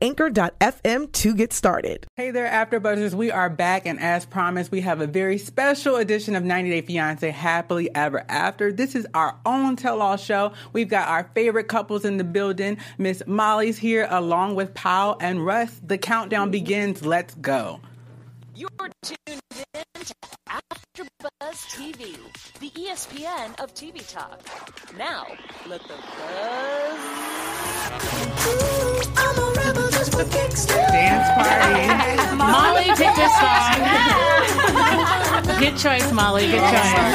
anchor.fm to get started. Hey there, After Buzzers. We are back, and as promised, we have a very special edition of 90 Day Fiance Happily Ever After. This is our own tell all show. We've got our favorite couples in the building. Miss Molly's here, along with Paola and Russ. The countdown begins. Let's go. You're tuned in to AfterBuzz TV, the ESPN of TV talk. Now, let the buzz. Dance party. Molly picked this song. Good choice, Molly. Good choice.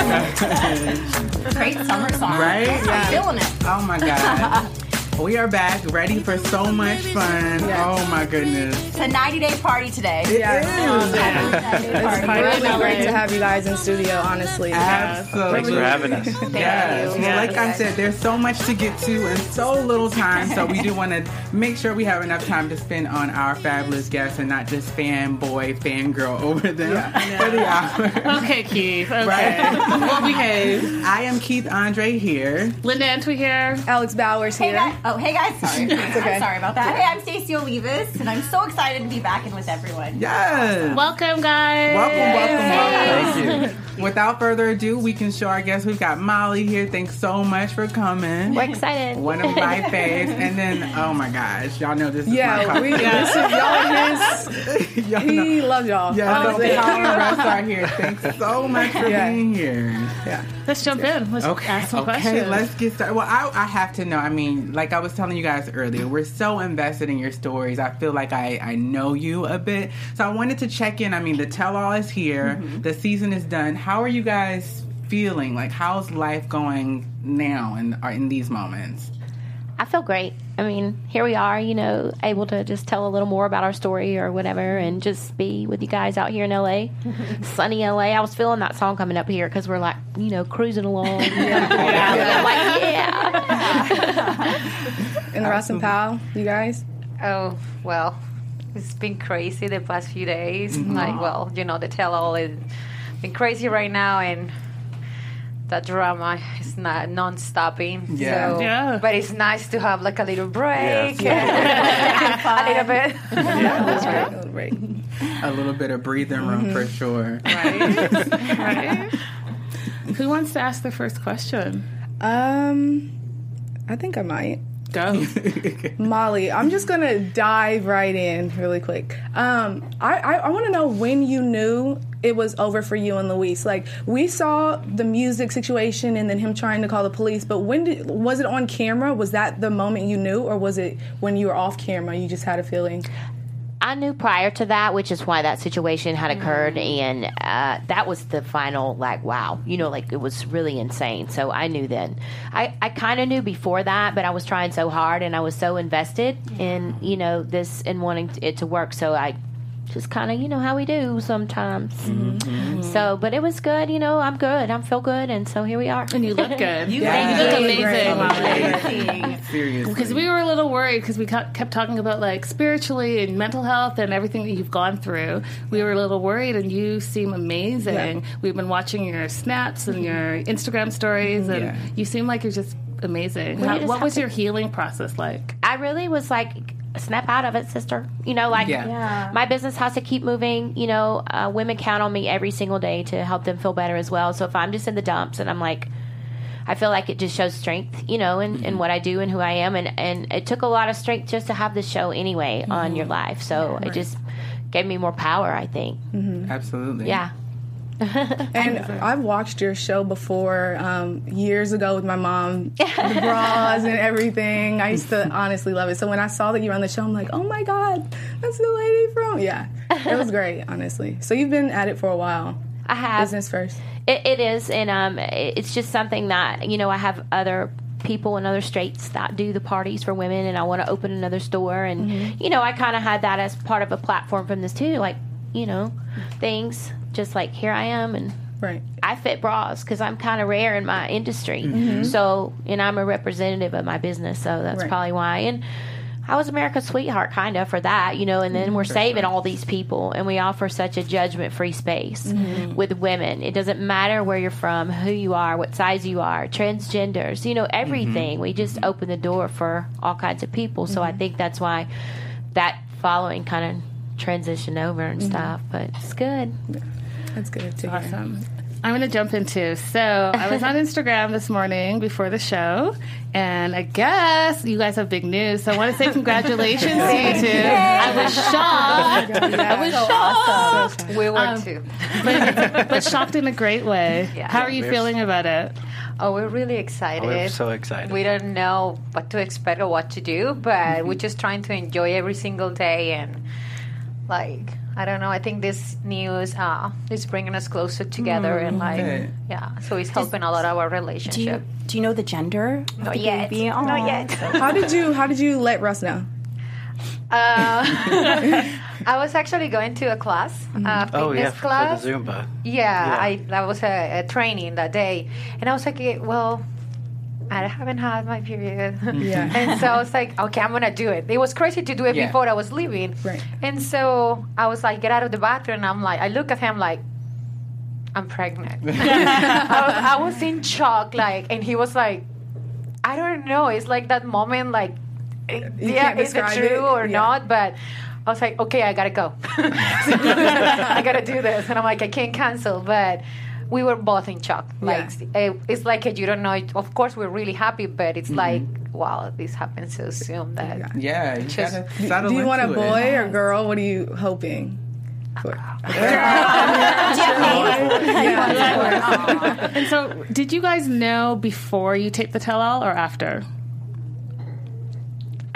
Great summer song. Right? I'm feeling it. Oh my God. We are back, ready for so much fun. Oh my goodness. It's a 90 day party today. Yeah. It's really great to have you guys in studio, honestly. Absolutely. Thanks for having us. Yes. you. Well, like I said, there's so much to get to in so little time. So we do want to make sure we have enough time to spend on our fabulous guests and not just fanboy, fangirl over them for the hour. Okay, Keith. Okay. Right. We'll behave. I am Keith Andre here. Linda Antwi here. Alex Bowers here. guys. Oh, hey guys. Sorry. okay. I'm sorry about that. Hey, I'm Stacey Olivas, and I'm so excited to be back in with everyone. Yes. Welcome, guys. Welcome, welcome, welcome. Thank you. Without further ado, we can show our guests. We've got Molly here. Thanks so much for coming. We're excited. One of my faves. And then, oh my gosh, y'all know this is Yeah, couple. we, this is y'all his. Y'all know- He loves y'all. Yeah, so Honestly. Paola and Russ are here. Thanks so much for Yeah. being here. Yeah. Let's jump in. Let's Okay, ask some okay, questions. let's get started. Well, I, I have to know. I mean, like I was telling you guys earlier, we're so invested in your stories. I feel like I, I know you a bit. So I wanted to check in. I mean, the tell all is here, Mm-hmm. the season is done. How are you guys feeling? Like, how's life going now in, in these moments? I feel great. I mean, here we are, you know, able to just tell a little more about our story or whatever and just be with you guys out here in LA. Sunny LA. I was feeling that song coming up here because we're like, you know, cruising along. I'm like, yeah. And Russ and Paola, you guys. Oh, well, it's been crazy the past few days. Mm-hmm. Like, well, you know, the tell all is been crazy right now, and that drama is not non stopping. Yeah. So, Yeah. But it's nice to have like a little break. Have fun. a little bit. Right. right. A little bit of breathing room for sure. right? Who wants to ask the first question? Um, I think I might. Go. Molly, I'm just gonna dive right in really quick. Um, I, I, I want to know when you knew it was over for you and Luis. Like we saw the music situation and then him trying to call the police, but when did was it on camera? Was that the moment you knew, or was it when you were off camera? You just had a feeling. I knew prior to that, which is why that situation had occurred, and uh, that was the final, like, wow, you know, like it was really insane. So I knew then. I, I kind of knew before that, but I was trying so hard and I was so invested in, you know, this and wanting it to work. So I just kind of, you know, how we do sometimes. Mm-hmm. Mm-hmm. So, but it was good, you know, I'm good. I feel good, and so here we are. And you look good. You, Yeah. look amazing, Seriously. Because we were a little worried because we kept kept talking about like spiritually and mental health and everything that you've gone through. We were a little worried, and you seem amazing. We've been watching your snaps and your mm-hmm. Instagram stories, and Yeah. you seem like you're just amazing. How, you just what was to- your healing process like? I really was like, snap out of it, sister. You know, like Yeah. Yeah. my business has to keep moving. You know, uh, women count on me every single day to help them feel better as well. So if I'm just in the dumps and I'm like, I feel like it just shows strength, you know, in, in mm-hmm. what I do and who I am. And, and it took a lot of strength just to have this show anyway on mm-hmm. your life. So it just gave me more power, I think. Mm-hmm. Absolutely. Yeah. And I've watched your show before um, years ago with my mom, the bras and everything. I used to honestly love it. So when I saw that you were on the show, I'm like, oh my god, that's the lady from yeah. It was great, honestly. So you've been at it for a while. I have. Business first. It, it is, and um, it's just something that you know I have other people in other states that do the parties for women, and I want to open another store. And you know, I kind of had that as part of a platform from this too, like you know, things just like here I am and. Right. I fit bras because I'm kind of rare in my industry. Mm-hmm. So, and I'm a representative of my business, so that's Right. probably why. And I was America's sweetheart, kind of, for that, you know. And then we're saving all these people, and we offer such a judgment-free space mm-hmm. with women. It doesn't matter where you're from, who you are, what size you are, transgenders, you know, mm-hmm. everything. We just open the door for all kinds of people. So I think that's why that following kind of transitioned over and stuff. But it's good. That's good to hear. Awesome. I'm going to jump into. So I was on Instagram this morning before the show, and I guess you guys have big news. So I want to say congratulations to you two. I was shocked. I was shocked, We were Um, too. but, but shocked in a great way. Yeah. How are you We're- feeling about it? Oh, we're really excited. We're so excited. We don't know what to expect or what to do, but we're just trying to enjoy every single day and like I don't know. I think this news uh, is bringing us closer together and like Good. yeah. So it's helping a lot of our Do relationship. you, do you know the gender? Not the yet. baby? Not yet. How did you How did you let Russ know? Uh, I was actually going to a class, a fitness Oh yeah, class. for the Zumba. Yeah, I that was a, a training that day, and I was like, eh, well, I haven't had my period. Yeah. and so I was like, okay, I'm gonna do it. It was crazy to do it Yeah. before I was leaving. Right. And so I was like, get out of the bathroom. And I'm like, I look at him like, I'm pregnant. I, was, I was in shock, like, and he was like, I don't know. It's like that moment, like, eh, yeah, is it true it. or Yeah. not? But I was like, okay, I gotta go. I gotta do this, and I'm like, I can't cancel, but. We were both in shock. Like eh, it's like you don't know. Of course, we're really happy, but it's like, wow, this happened so soon that Yeah, you Just- gotta Do you want a into it. boy or girl? What are you hoping? For? And so, did you guys know before you taped the tell-all or after?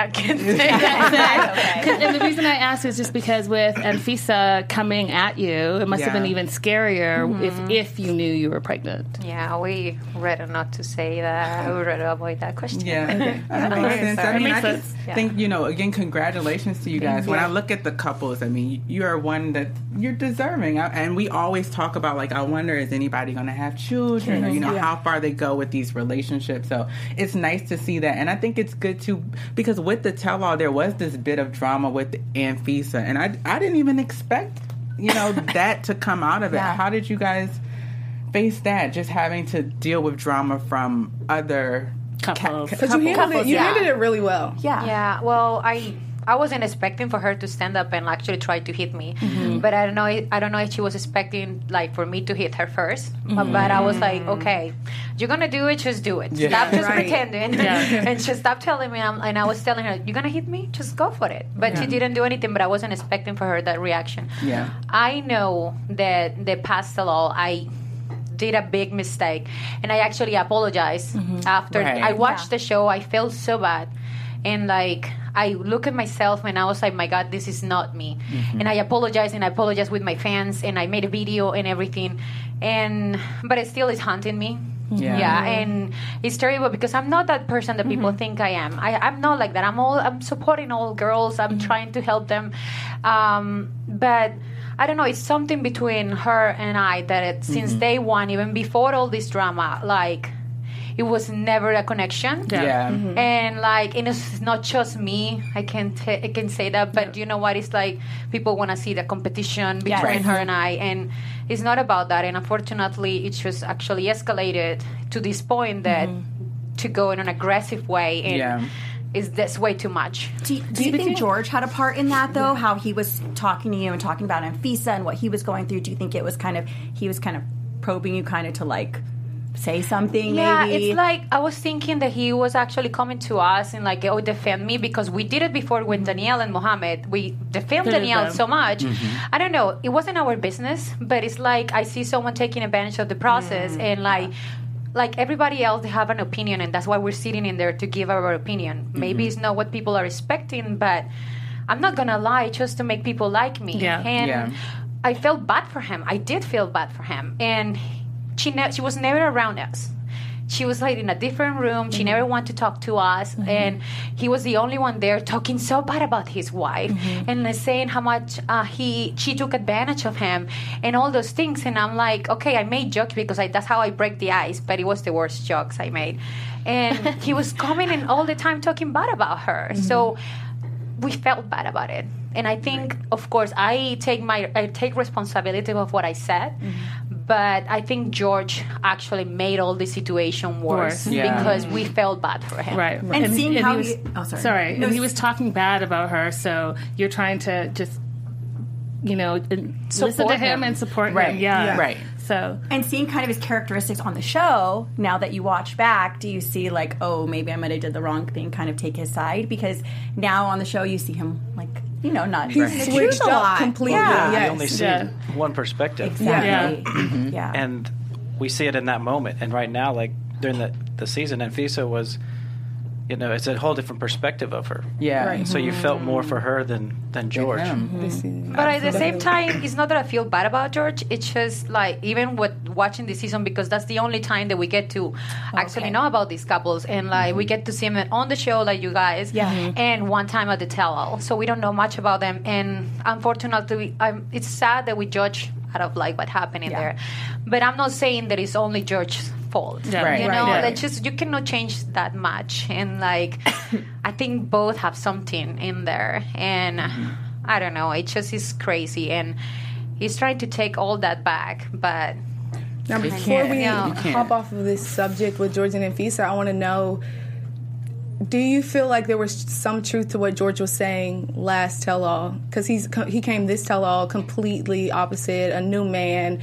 I can't say that. 'Cause- and the reason I ask is just because with Anfisa coming at you, it must have been even scarier mm-hmm. if if you knew you were pregnant. Yeah, we rather not to say that. We rather avoid that question. Yeah, that makes sense. I mean, I sense. just Yeah. think you know. Again, congratulations to you guys. When I look at the couples, I mean, you are one that you're deserving, I- and we always talk about like, I wonder is anybody going to have children, or you know, how far they go with these relationships. So it's nice to see that, and I think it's good to because with the tell all, there was this bit of drama with Anfisa, and I I didn't even expect you know that to come out of it. Yeah. How did you guys? Face that, just having to deal with drama from other Couples. Because you handled it. You yeah. handled it really well. Yeah. Yeah, well, I I wasn't expecting for her to stand up and actually try to hit me, mm-hmm. but I don't know. I don't know if she was expecting like for me to hit her 1st But, mm-hmm. but I was like, okay, you're gonna do it, just do it. Yeah. Stop just Right. pretending, and she stopped telling me. I'm, and I was telling her, you're gonna hit me, just go for it. But she didn't do anything. But I wasn't expecting for her that reaction. Yeah. I know that the past law, I did a big mistake, and I actually apologized mm-hmm. after Right. I watched the show. I felt so bad, and like I look at myself and I was like, my God, this is not me. Mm-hmm. And I apologized and I apologized with my fans and I made a video and everything, and but it still is haunting me. Yeah. Yeah, and it's terrible because I'm not that person that people mm-hmm. think I am. I, I'm not like that. I'm all I'm supporting all girls. I'm mm-hmm. trying to help them, um, but I don't know. It's something between her and I that it, since day one, even before all this drama, like it was never a connection. Yeah. Mm-hmm. And like, and it's not just me. I can t- I can say that, but you know what? It's like people want to see the competition between Yes. her and I, and it's not about that. And unfortunately, it just actually escalated to this point that mm-hmm. to go in an aggressive way and Yeah. is this way too much. Do, do you think George had a part in that though? How he was talking to you and talking about Anfisa and what he was going through? Do you think it was kind of he was kind of probing you kind of to like say something Yeah, maybe? it's like I was thinking that he was actually coming to us and like, oh, defend me because we did it before with Danielle and Mohammed. We defend Did Danielle them. so much. Mm-hmm. I don't know. It wasn't our business, but it's like I see someone taking advantage of the process mm. and like. Like everybody else, they have an opinion, and that's why we're sitting in there to give our opinion. Mm-hmm. Maybe it's not what people are expecting, but I'm not gonna lie just to make people like me. Yeah. And Yeah. I felt bad for him. I did feel bad for him, and she ne- she was never around us. she was like in a different room. She mm-hmm. never wanted to talk to us, mm-hmm. and he was the only one there talking so bad about his wife mm-hmm. and saying how much uh, he she took advantage of him and all those things. And I'm like, okay, I made jokes because I, that's how I break the ice, but it was the worst jokes I made. And he was coming and all the time talking bad about her. So we felt bad about it and i think of course i take my i take responsibility of what i said mm-hmm. but i think george actually made all the situation worse Worse. Yeah. because we mm-hmm. felt bad for him Right. And seeing how he was, he- oh, sorry. No, and he was talking bad about her, so you're trying to just, you know, listen to him him. and support Right. him. Yeah. Yeah. Right. So And seeing kind of his characteristics on the show, now that you watch back, do you see like, oh, maybe I might have did the wrong thing, kind of take his side? Because now on the show, you see him like, you know, not He's the truth switched a up lot. completely. Yeah. Yes. You only see Yeah. one perspective. Exactly. Yeah. Mm-hmm. and we see it in that moment. And right now, like during the the season, Anfisa was, you know, it's a whole different perspective of her. Yeah. Right. So you felt more for her than than George. him. This season. But at the same time, it's not that I feel bad about George. It's just like even with watching the season because that's the only time that we get to actually know about these couples and like we get to see them on the show like you guys. Yeah. Mhm. And one time at the tell-all, so we don't know much about them. And unfortunately, I'm, it's sad that we judge out of like what happened in Yeah. there. But I'm not saying that it's only George's fault. Yeah. Right. You know, Yeah. like just you cannot change that much. And like, I think both have something in there. And mm-hmm. I don't know, it just is crazy. And he's trying to take all that back, but Now, before can't. we Yeah. You can't. hop off of this subject with George and Anfisa, I want to know do you feel like there was some truth to what George was saying last tell all? Because he's he came this tell all completely opposite, a new man,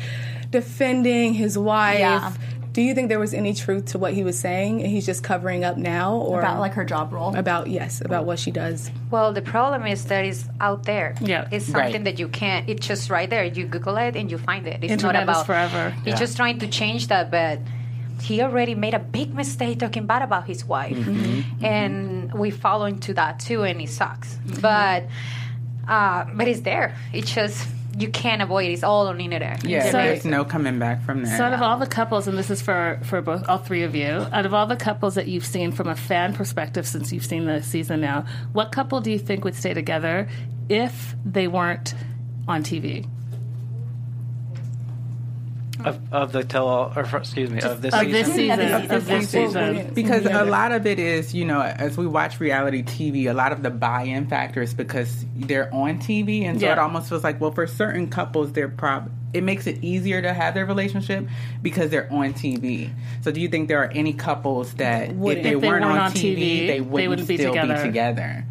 defending his wife. Yeah. Do you think there was any truth to what he was saying, and he's just covering up now, or About like her job role. about yes, about what she does? well, the problem is that it's out there. Yeah. It's Right. something that you can't, it's just right there. You Google it and you find it. It's Internet not is about forever. He's Yeah. just trying to change that, but he already made a big mistake talking bad about his wife, Mm-hmm. and we fall into that too, and it sucks. But uh, but it's there. It's just you can't avoid. it. It's all on the internet. Yeah, So- there's no coming back from there. So out of all the couples, and this is for for both all three of you, out of all the couples that you've seen from a fan perspective since you've seen the season now, what couple do you think would stay together if they weren't on TV? Of, of the tell all, or for- excuse me, of this Of season. this season, Of of this season. because a lot of it is, you know, as we watch reality TV, a lot of the buy-in factor is because they're on TV, and so Yeah. it almost feels like, well, for certain couples, they're prob it makes it easier to have their relationship because they're on TV. So, do you think there are any couples that if they, If they weren't, weren't on, on TV, TV, they wouldn't, wouldn't be still together? be together?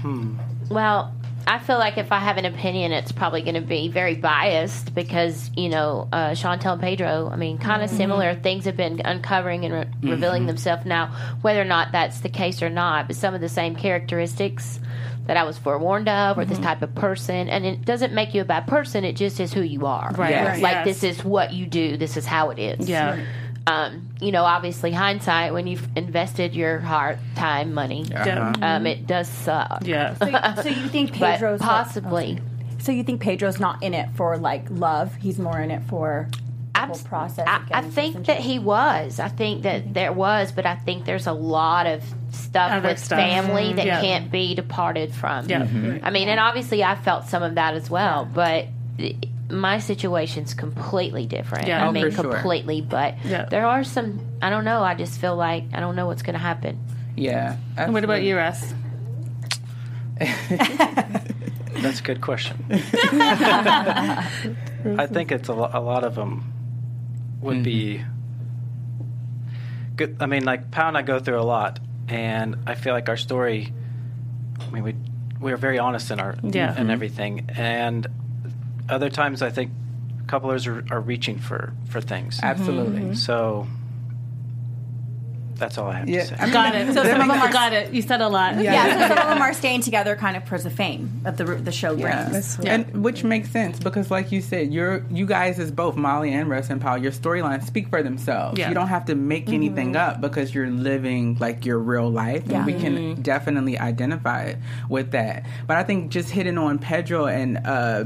Hmm. Well, I feel like if I have an opinion, it's probably going to be very biased because you know uh, Chantel and Pedro. I mean, kind of mm-hmm. similar things have been uncovering and re- mm-hmm. revealing themselves now. Whether or not that's the case or not, but some of the same characteristics that I was forewarned of, or this mm-hmm. type of person, and it doesn't make you a bad person. It just is who you are. Right. Yes. Like Yes. this is what you do. This is how it is. Yeah. Um, you know, obviously, hindsight when you've invested your heart, time, money, Yeah. um, it does suck. Yeah. so you think But Pedro's possibly. So you think Pedro's not in it for like love? He's more in it for the whole Abs- process. I, I think that he was. I think that there was, but I think there's a lot of stuff Other with stuff. family that Yeah. can't be departed from. Yeah. I mean, and obviously I felt some of that as well, but i- my situation's completely different. Yeah. I Oh, mean, for sure. completely. But Yeah. there are some. I don't know. I just feel like I don't know what's going to happen. Yeah. And what about you, Russ? That's a good question. I think it's a, lo- a lot of them would be mm-hmm. good. I mean, like Pow and I go through a lot, and I feel like our story. I mean, we we are very honest in our Yeah. and mm-hmm. everything, and other times I think couplers are, are reaching for for things. Mm-hmm. Absolutely. Mm-hmm. So that's all I have Yeah. to say. I mean, Got it. So some of them are- Got it. You said a lot. Yeah, so some of them are staying together kind of because of fame of the the show Yeah. brings. and which makes sense because, like you said, you're you guys as both Molly and Russ and Paola, your storylines speak for themselves. Yeah. You don't have to make mm-hmm. anything up because you're living like your real life, Yeah. and we can definitely identify with that. But I think just hitting on Pedro and uh,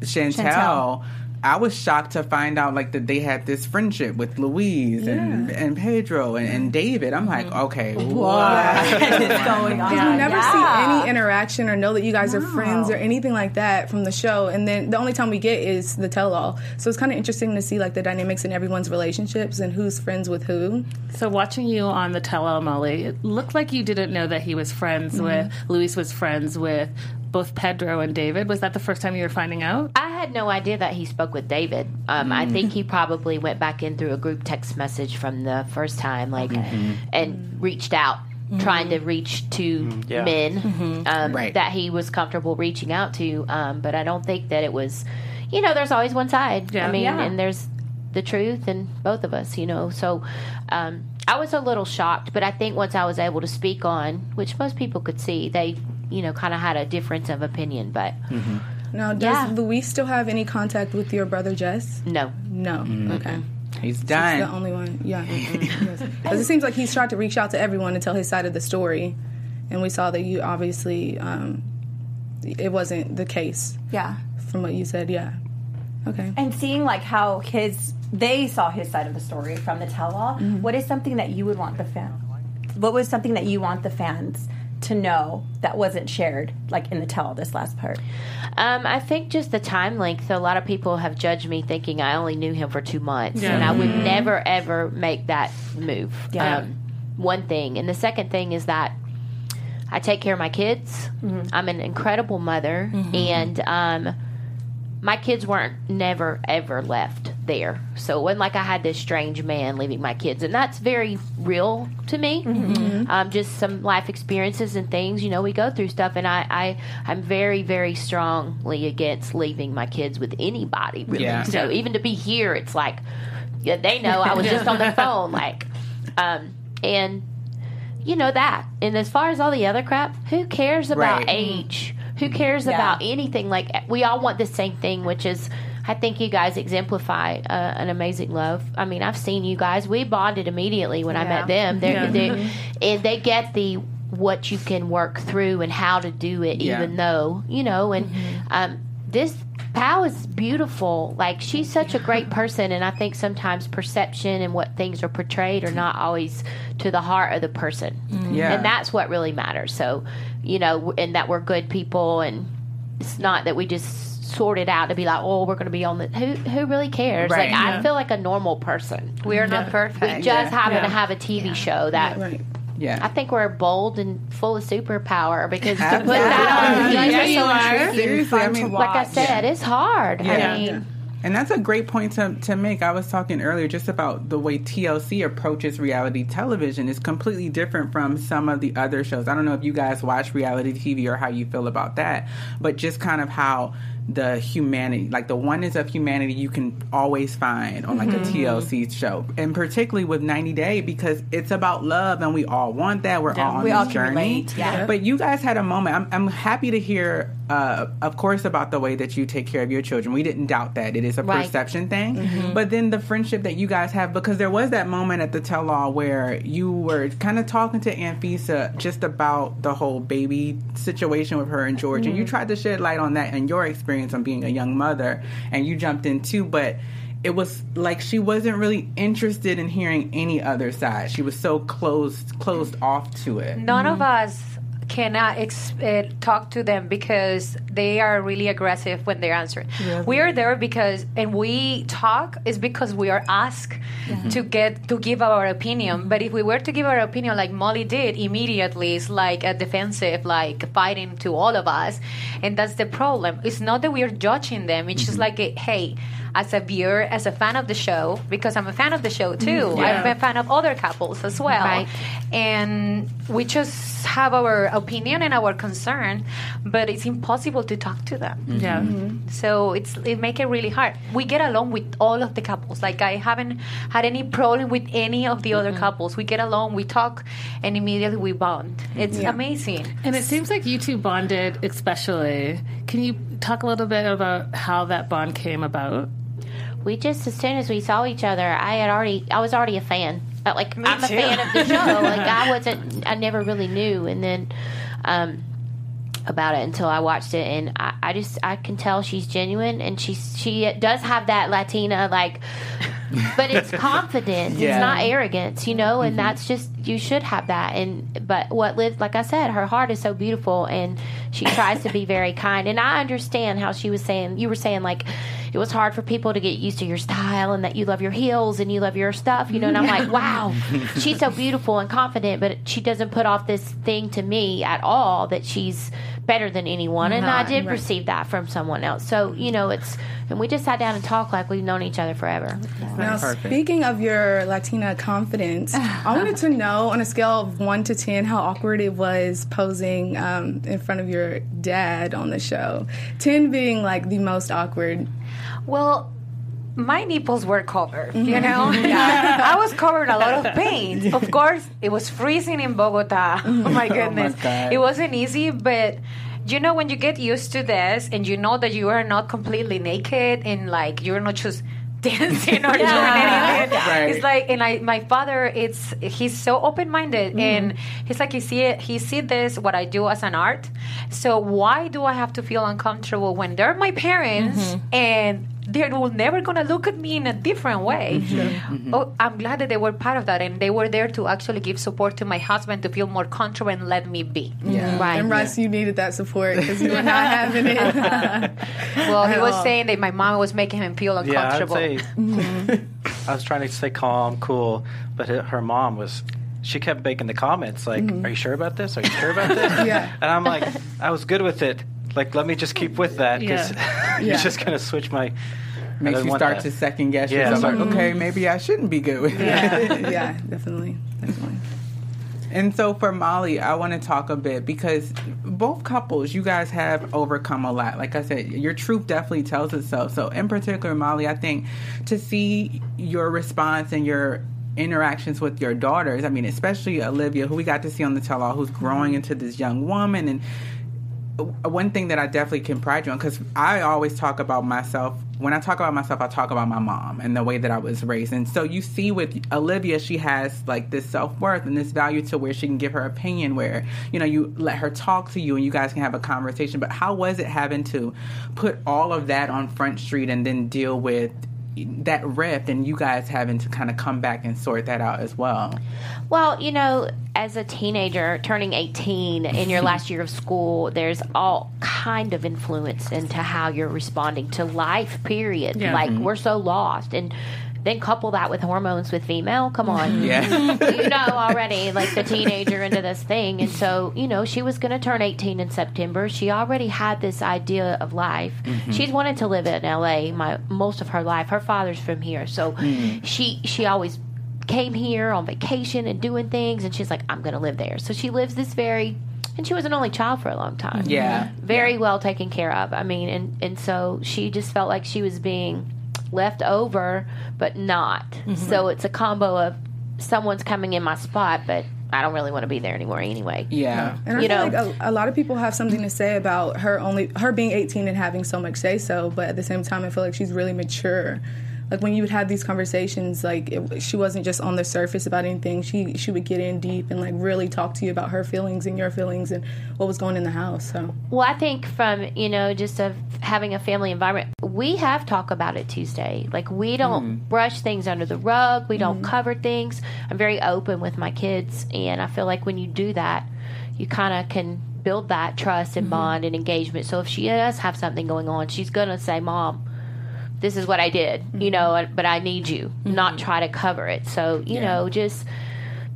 Chantel. Chantel. I was shocked to find out like that they had this friendship with Luis and and Pedro and, and David. I'm like, okay, what is going on? Because we never Yeah. see any interaction or know that you guys are friends or anything like that from the show. And then the only time we get is the tell all. So it's kind of interesting to see like the dynamics in everyone's relationships and who's friends with who. So watching you on the tell-all, Molly, it looked like you didn't know that he was friends Mm-hmm. with Luis was friends with both Pedro and David. Was that the first time you were finding out? I had no idea that he spoke with David. Um, I Mm. think he probably went back in through a group text message from the first time, like, and reached out, trying to reach to Yeah. men um, Right. that he was comfortable reaching out to. Um, but I don't think that it was, you know, there's always one side. Yeah. I mean, Yeah. and there's the truth and both of us, you know. So um, I was a little shocked, but I think once I was able to speak on, which most people could see, they, you know, kind of had a difference of opinion. But Now, does Yeah. Luis still have any contact with your brother Jess? no. No. Okay. He's He's the only one. Yeah. Because it seems like he's tried to reach out to everyone and tell his side of the story. And we saw that you obviously, um, it wasn't the case Yeah. from what you said. Yeah. Okay. And seeing like how his they saw his side of the story from the tell all, what is something that you would want the fan what was something that you want the fans to know that wasn't shared like in the tell this last part? Um, I think just the time length. A lot of people have judged me thinking I only knew him for two months, Yeah. and I would never ever make that move. Yeah. Um, one thing, and the second thing is that I take care of my kids. I'm an incredible mother, and um, my kids weren't never ever left there. So it wasn't like I had this strange man leaving my kids, and that's very real to me. Um, just some life experiences and things, you know, we go through stuff, and I, I I'm very very strongly against leaving my kids with anybody. Really, Yeah. so Yeah. even to be here, it's like yeah, they know I was just on the phone, like, um, and you know that. And as far as all the other crap, who cares about Right. age? Who cares about anything? Like we all want the same thing, which is. I think you guys exemplify uh, an amazing love. I mean, I've seen you guys. We bonded immediately when I met them. They're, Yeah. they're, and they get the what you can work through and how to do it, Yeah. even though you know. And um, this Pal is beautiful. Like she's such a great person, and I think sometimes perception and what things are portrayed are not always to the heart of the person. Yeah. and that's what really matters. So, you know, and that we're good people, and it's not that we just sort it out to be like, oh, we're going to be on the. Who who really cares? Right. Like I feel like a normal person. We are not perfect. We just happen Yeah. to have a TV show that. Right. yeah. I think we're bold and full of superpower because to put Absolutely. that on, You guys Yeah, are you so are. Seriously, I mean, to like I watch. said, it's hard. Yeah. I mean, And that's a great point to, to make. I was talking earlier just about the way TLC approaches reality television is completely different from some of the other shows. I don't know if you guys watch reality TV or how you feel about that, but just kind of how the humanity, like the oneness of humanity, you can always find on like a mm-hmm. TLC show, and particularly with 90 Day because it's about love and we all want that. We're all on we this all journey. yeah. But you guys had a moment. I'm, I'm happy to hear, uh, of course, about the way that you take care of your children. We didn't doubt that. It is a Right. perception thing. Mm-hmm. But then the friendship that you guys have, because there was that moment at the tell all where you were kind of talking to Anfisa just about the whole baby situation with her and George. And you mm-hmm. tried to shed light on that and your experience on being a young mother. And you jumped in too. But it was like she wasn't really interested in hearing any other side. She was so closed closed off to it. None of mm-hmm. us cannot ex- uh, talk to them because they are really aggressive when they answer. We are there because, and we talk is because we are asked to get to give our opinion. But if we were to give our opinion like Molly did immediately, it's like a defensive, like fighting to all of us, and that's the problem. It's not that we are judging them. It's just mm-hmm. like, a, hey. As a viewer, as a fan of the show, because I'm a fan of the show mm-hmm. too. I'm a fan of other couples as well Right. and we just have our opinion and our concern but it's impossible to talk to them mm-hmm. Yeah. Mm-hmm. so it's it make it really hard we get along with all of the couples like i haven't had any problem with any of the other mm-hmm. couples we get along we talk and immediately we bond it's amazing And it seems like you two bonded especially. Can you talk a little bit about how that bond came about? we just as soon as we saw each other, I had already, I was already a fan. Like I'm a fan of the show. like I wasn't, I never really knew, and then. um about it until I watched it, and I, I just I can tell she's genuine, and she she does have that Latina like, but it's confidence. It's not arrogance, you know, and mm-hmm. that's just you should have that. And but what lives, like I said, her heart is so beautiful, and she tries to be very kind. And I understand how she was saying. You were saying like it was hard for people to get used to your style, and that you love your heels and you love your stuff, you know. And I'm like, wow, she's so beautiful and confident, but she doesn't put off this thing to me at all that she's better than anyone. And I did right. receive that from someone else. So you know, it's and we just sat down and talked like we've known each other forever. Now, Perfect. speaking of your Latina confidence, I wanted to know on a scale of one to ten how awkward it was posing um, in front of your dad on the show. Ten being like the most awkward. Well, my nipples were covered, you mm-hmm. know? I was covered a lot of paint. Of course, it was freezing in Bogota. Mm-hmm. Oh, oh my goodness. God. It wasn't easy, but you know, when you get used to this and you know that you are not completely naked and like you're not just dancing or doing anything. Right. It's like, and I, my father, it's he's so open minded, mm-hmm. and he's like he see it, he see this what I do as an art. So why do I have to feel uncomfortable when they're my parents and they will never gonna look at me in a different way? Mm-hmm. Mm-hmm. Oh, I'm glad that they were part of that, and they were there to actually give support to my husband to feel more comfortable and let me be. Mm-hmm. Right. And Russ, you needed that support because you were not having it. Well, he was all. saying that my mom was making him feel Yeah, I'd uncomfortable. say I was trying to stay calm, cool, but her her mom was. She kept making the comments like, "Are you sure about this? Are you sure about this?" Yeah. And I'm like, I was good with it. Like, let me just keep with that because Yeah. you're just gonna switch my. I Makes you start that. to second guess Yeah, yourself. it's Like, okay, mm-hmm. maybe I shouldn't be good with that. yeah, yeah, definitely, definitely. And so for Molly, I want to talk a bit because both couples, you guys have overcome a lot. Like I said, your truth definitely tells itself. So in particular, Molly, I think to see your response and your interactions with your daughters, I mean, especially Olivia, who we got to see on the tell all, who's growing mm-hmm. into this young woman and Uh, one thing that I definitely can pride you on because I always talk about myself. When I talk about myself, I talk about my mom and the way that I was raised. And so you see with Olivia, she has like this self worth and this value to where she can give her opinion, where you know you let her talk to you and you guys can have a conversation. But how was it having to put all of that on Front Street and then deal with that rift and you guys having to kind of come back and sort that out as well? Well, you know, as a teenager turning 18 in your last year of school, there's all kind of influence into how you're responding to life, period. Yeah. Like, mm-hmm. we're so lost. And then couple that with hormones with female, come on. Yeah. you know already, like the teenager into this thing. And so, you know, she was going to turn 18 in September. She already had this idea of life. Mm-hmm. She's wanted to live in LA my most of her life. Her father's from here. So mm-hmm. she she always came here on vacation and doing things and she's like I'm going to live there. So she lives this very and she was an only child for a long time. Yeah. Very well taken care of. I mean, and and so she just felt like she was being left over but not. Mm-hmm. So it's a combo of someone's coming in my spot but I don't really want to be there anymore anyway. Yeah. And I You feel know. like a, a lot of people have something to say about her only her being 18 and having so much say so, but at the same time, I feel like she's really mature. Like when you would have these conversations, like it, she wasn't just on the surface about anything. She she would get in deep and like really talk to you about her feelings and your feelings and what was going in the house. So Well, I think from you know just of having a family environment, we have talk about it Tuesday. Like we don't mm-hmm. brush things under the rug. We don't mm-hmm. cover things. I'm very open with my kids, and I feel like when you do that, you kind of can build that trust and mm-hmm. bond and engagement. So if she does have something going on, she's gonna say, "Mom." This is what I did, you mm-hmm. know, but I need you, not mm-hmm. try to cover it. So, you know, just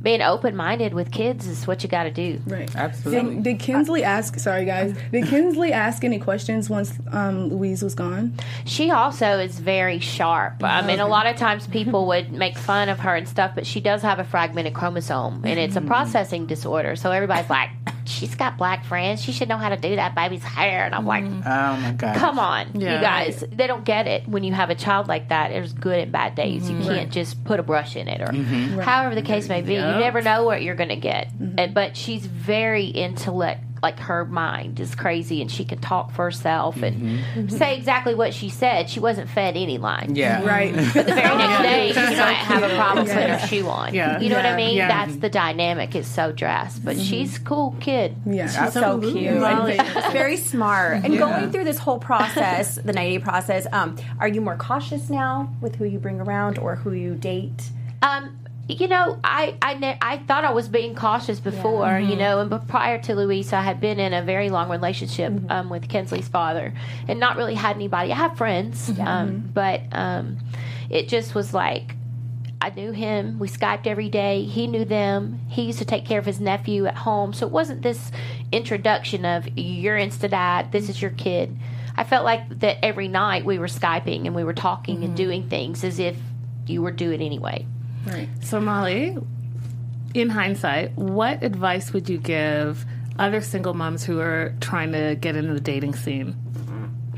being open minded with kids is what you got to do. right. Absolutely. Did, did Kinsley ask? Sorry, guys. Did Kinsley ask any questions once um, Luis was gone? She also is very sharp. I mean, a lot of times mm-hmm. people would make fun of her and stuff, but she does have a fragmented chromosome, and it's a processing disorder. So everybody's like, she's got black friends. She should know how to do that baby's hair. And I'm like, mm-hmm. Oh my God. come on, Yeah. you guys. They don't get it when you have a child like that. There's good and bad days. You mm-hmm. can't just put a brush in it or mm-hmm. however the case may be. You never know what you're going to get. And, but she's very intellect like her mind is crazy and she can talk for herself and Mm-hmm. say exactly what she said. She wasn't fed any lines. Yeah. Right. But the very next day, she might have a problem putting Yeah. her shoe on. Yeah. You know what I mean? Yeah. That's the dynamic is so drastic. But she's a cool kid. Yeah. She's so cute. Molly. And very smart. And going through this whole process, the 90 process, um, are you more cautious now with who you bring around or who you date? Um, you know, I I, ne- I thought I was being cautious before, you know, and but prior to Luis, I had been in a very long relationship um, with Kinsley's father, and not really had anybody. I have friends, um, but um, it just was like I knew him. We skyped every day. He knew them. He used to take care of his nephew at home, so it wasn't this introduction of you're insta dad. This is your kid. I felt like that every night we were skyping and we were talking and doing things as if you were doing anyway. Right. So, Molly, in hindsight, what advice would you give other single moms who are trying to get into the dating scene?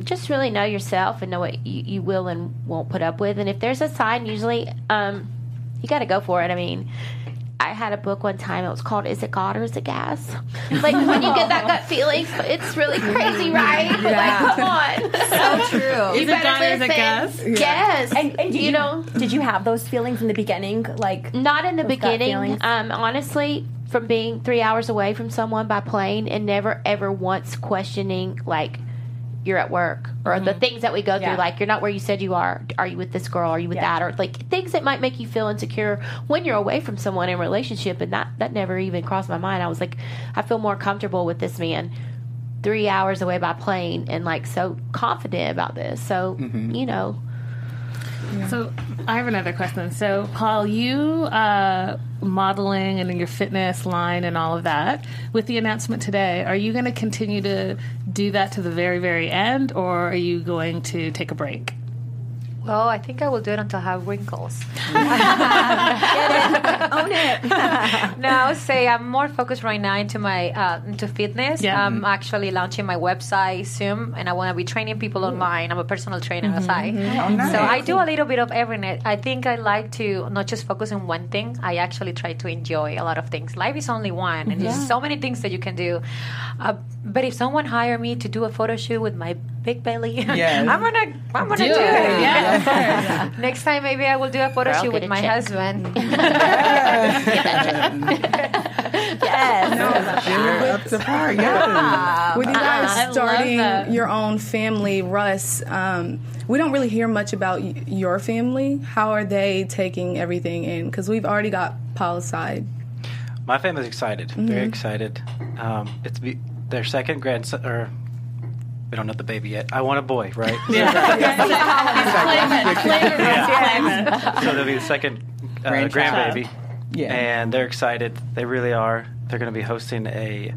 just really know yourself and know what you, you will and won't put up with. And if there's a sign, usually um, you got to go for it. I mean, I had a book one time. It was called "Is It God or Is It Gas?" Like when you get that gut feeling, it's really crazy, right? Like, come on, So true. you it God or is it gas? Yes, And, and did you know, did you have those feelings in the beginning? Like, not in the beginning. Um, honestly, from being three hours away from someone by plane and never ever once questioning like you're at work or the mm-hmm. things that we go through Yeah. like you're not where you said you are. Are you with this girl? Are you with Yeah. that? Or like things that might make you feel insecure when you're away from someone in a relationship and that that never even crossed my mind. I was like i feel more comfortable with this man three hours away by plane and like so confident about this. So mm-hmm. you know So, I have another question. So, Paola, you uh, modeling and in your fitness line and all of that, with the announcement today, are you going to continue to do that to the very, very end, or are you going to take a break? Well, I think I will do it until I have wrinkles. own it. no, I would say I'm more focused right now into my uh, into fitness. Yeah. I'm actually launching my website soon, and I want to be training people online. I'm a personal trainer Mm-hmm. as I. Oh, nice. So I do a little bit of everything. I think I like to not just focus on one thing. I actually try to enjoy a lot of things. Life is only one, and there's so many things that you can do. Uh, but if someone hire me to do a photo shoot with my big belly, Yes. I'm gonna I'm gonna do, Do it. it. Yeah, Next time, maybe I will do a photo Girl, shoot with my check. husband. yes. You're up to par. Yeah. With you guys starting your own family, Russ, um, we don't really hear much about y- your family. How are they taking everything in? Because we've already got Paola's side. My family's excited, very excited. Um, it's be, their second grandson, or we don't know the baby yet. I want a boy, right? so they'll be the second uh, grandbaby, Yeah. and they're excited. They really are. They're going to be hosting a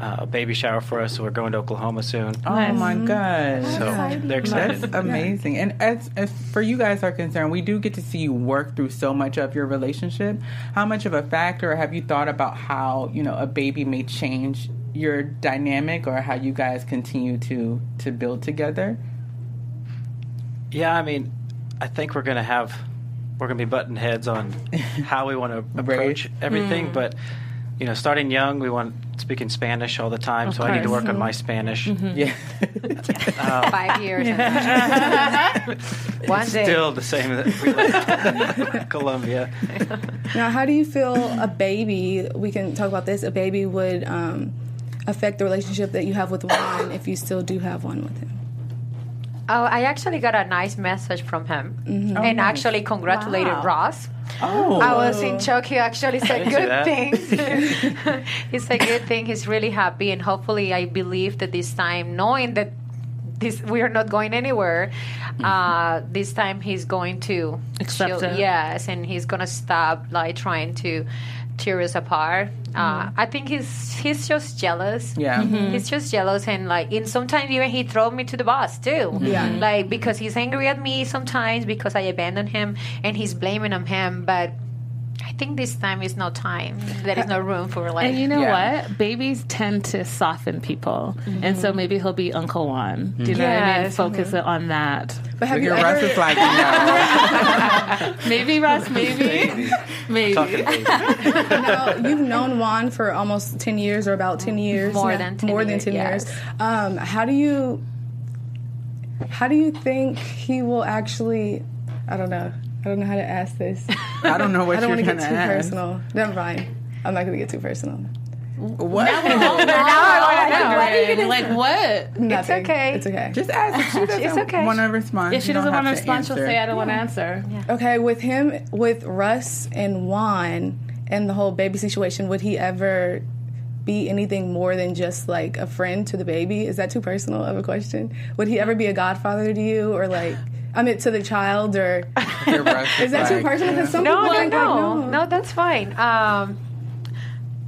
uh, baby shower for us. So we're going to Oklahoma soon. Oh my gosh. so they're excited. That's amazing. And as, as for you guys are concerned, we do get to see you work through so much of your relationship. How much of a factor have you thought about how, you know, a baby may change your dynamic or how you guys continue to to build together? Yeah, I mean, I think we're going to have we're going to be button heads on how we want to approach everything, mm. but you know, starting young, we want speaking Spanish all the time, so I need to course. work on my Spanish. Mm-hmm. Yeah. Um, Five years. One day. Still the same that we left Colombia. Now, how do you feel a baby? We can talk about this. A baby would um, affect the relationship that you have with Juan if you still do have one with him. Oh, I actually got a nice message from him, Oh, and actually congratulated Wow. Ross. Oh. I was in shock. He actually said good that. things. he said good thing. He's really happy, and hopefully, I believe that this time, knowing that this we are not going anywhere, uh, this time he's going to Accept it. Yes, and he's gonna stop like trying to tear us apart. Uh, I think he's he's just jealous. Yeah. Mhm. He's just jealous and like and sometimes even he throw me to the bus too. Yeah. Like because he's angry at me sometimes because I abandon him and he's blaming on him, but I think this time is no time. There is no uh, room for like. And you know Yeah. what? Babies tend to soften people, and so mm-hmm. maybe he'll be Uncle Juan. Do you know what I mean? Yes. Focus it on that. But have Look you at Russ is like, no. Maybe Russ. Maybe. maybe. Talking now, you've known Juan for almost 10 years or about 10 mm, years. More now. than 10 More than years, 10 years. Um, how do you how do you think he will actually I don't know. I don't know how to ask this. I don't know what I don't want to get too ask. personal. Never mind. I'm not going to get too personal. What? Like what? Nothing. It's okay. It's okay. Just ask if she doesn't okay. want to respond. If she doesn't want to respond, she'll say, "I don't want to answer." Yeah. Okay, with him, with Russ and Juan and the whole baby situation, would he ever be anything more than just like a friend to the baby? Is that too personal of a question? Would he ever be a godfather to you or like, I mean, to the child or is that too personal? Because some no, people no, think no, like, no, that's fine. Um,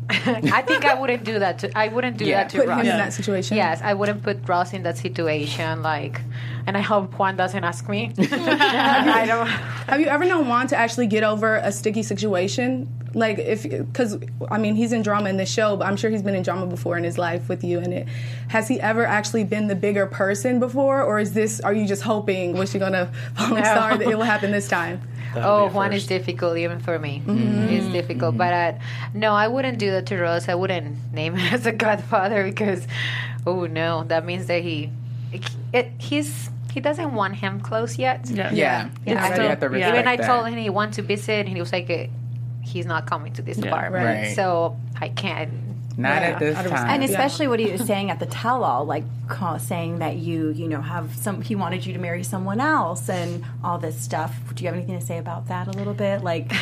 I think I wouldn't do that. To, I wouldn't do Yeah. that to Put Russ. him in that situation. Yes, I wouldn't put Russ in that situation. Like, and I hope Juan doesn't ask me. I don't. Have you ever known Juan to actually get over a sticky situation? Like, if, because, I mean, he's in drama in the show, but I'm sure he's been in drama before in his life with you And it. Has he ever actually been the bigger person before? Or is this, are you just hoping, wishing on a falling No. star that it will happen this time? That would Oh, be a one is difficult even for me. It's difficult, but uh, no, I wouldn't do that to Russ. I wouldn't name him as a godfather because, oh no, that means that he, it, he's he doesn't want him close yet. Yeah. Yeah. Yeah, So I you to yeah. Even I that. told him he wanted to visit, and he was like, uh, he's not coming to this Yeah. apartment, Right. so I can't. Not Yeah, at this out of time. And Yeah. especially what he was saying at the tell-all, like ca- saying that you, you know, have some. He wanted you to marry someone else and all this stuff. Do you have anything to say about that a little bit? Like,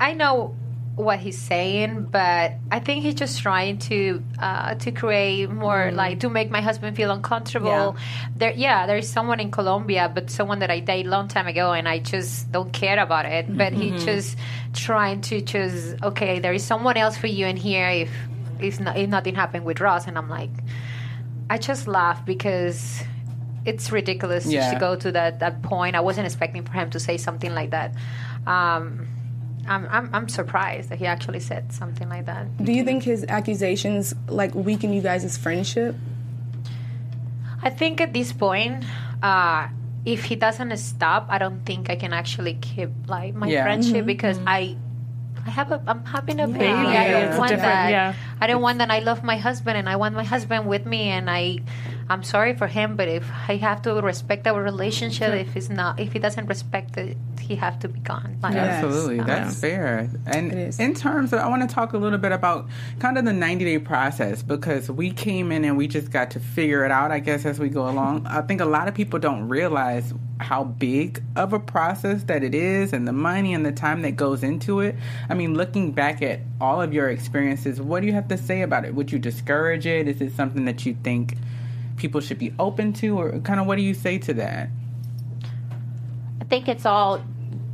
I know what he's saying, but I think he's just trying to uh, to create more like to make my husband feel uncomfortable. There, yeah, there's someone in Colombia, but someone that I dated long time ago, and I just don't care about it. But he's just trying to just okay, there is someone else for you in here. If if, not, if nothing happened with Russ, and I'm like, I just laugh because. It's ridiculous Yeah. to go to that, that point. I wasn't expecting for him to say something like that. Um, I'm, I'm, I'm surprised that he actually said something like that. Do you think his accusations like weaken you guys' friendship? I think at this point, uh, if he doesn't stop, I don't think I can actually keep like my Yeah. friendship because I. I have a. I'm having a baby. Yeah, I don't it's want that. yeah. I don't want that. I love my husband, and I want my husband with me. And I, I'm sorry for him, but if I have to respect our relationship, if he's not, if he doesn't respect it, he have to be gone. Like, Yes. Absolutely, that's fair. And in terms of, I want to talk a little bit about kind of the 90 day process because we came in and we just got to figure it out, I guess, as we go along. I think a lot of people don't realize how big of a process that it is and the money and the time that goes into it. I mean, looking back at all of your experiences, what do you have to say about it? Would you discourage it? Is it something that you think people should be open to, or kind of what do you say to that? I think it's all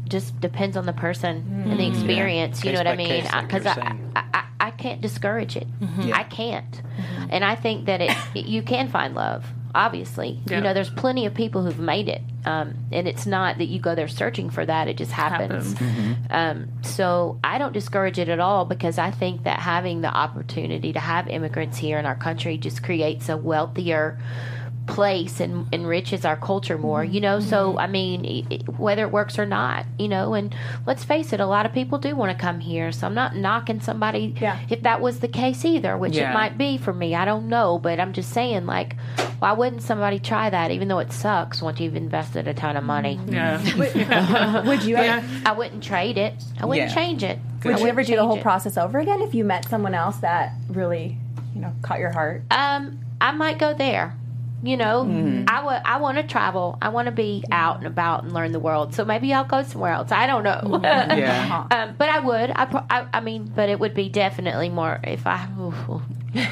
just depends on the person and the mm-hmm. experience. You know what I mean? case, like Because I. I, I, I can't discourage it. Mm-hmm. I can't. Mm-hmm. And I think that it, you can find love. Obviously, Yeah. you know, there's plenty of people who've made it, um, and it's not that you go there searching for that; it just happens. Um, so I don't discourage it at all because I think that having the opportunity to have immigrants here in our country just creates a wealthier place and enriches our culture more you know so i mean i- i- whether it works or not you know and let's face it a lot of people do want to come here so i'm not knocking somebody Yeah. if that was the case either which Yeah. it might be for me i don't know but i'm just saying like why wouldn't somebody try that even though it sucks once you've invested a ton of money Yeah. would you ever, i wouldn't trade it i wouldn't Yeah. change it I would you ever do the whole it. process over again if you met someone else that really, you know, caught your heart? Um, I might go there. You know, mm-hmm. I would. I want to travel. I want to be out and about and learn the world. So maybe I'll go somewhere else. I don't know. Mm-hmm. Yeah. Uh-huh. um, but I would. I, pro- I. I mean, but it would be definitely more if I. I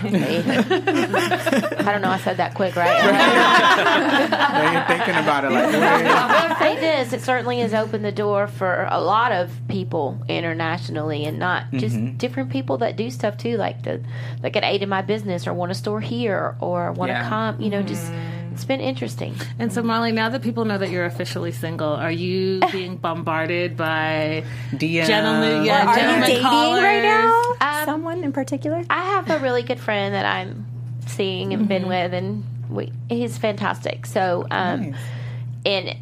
don't know. I said that quick, right? Now you're thinking about it like, wait. I will say this: it certainly has opened the door for a lot of people internationally, and not just Mm-hmm. different people that do stuff too, like the like at aid in my business or want a store here or want to Yeah. come. You know, just it's been interesting. And so, Molly, now that people know that you're officially single, are you being bombarded by DM. gentlemen? Yeah, Are you gentlemen dating callers? right now? Um, Someone in particular? I have a really good friend that I'm seeing and Mm-hmm. been with, and we, he's fantastic. So, um, Nice. and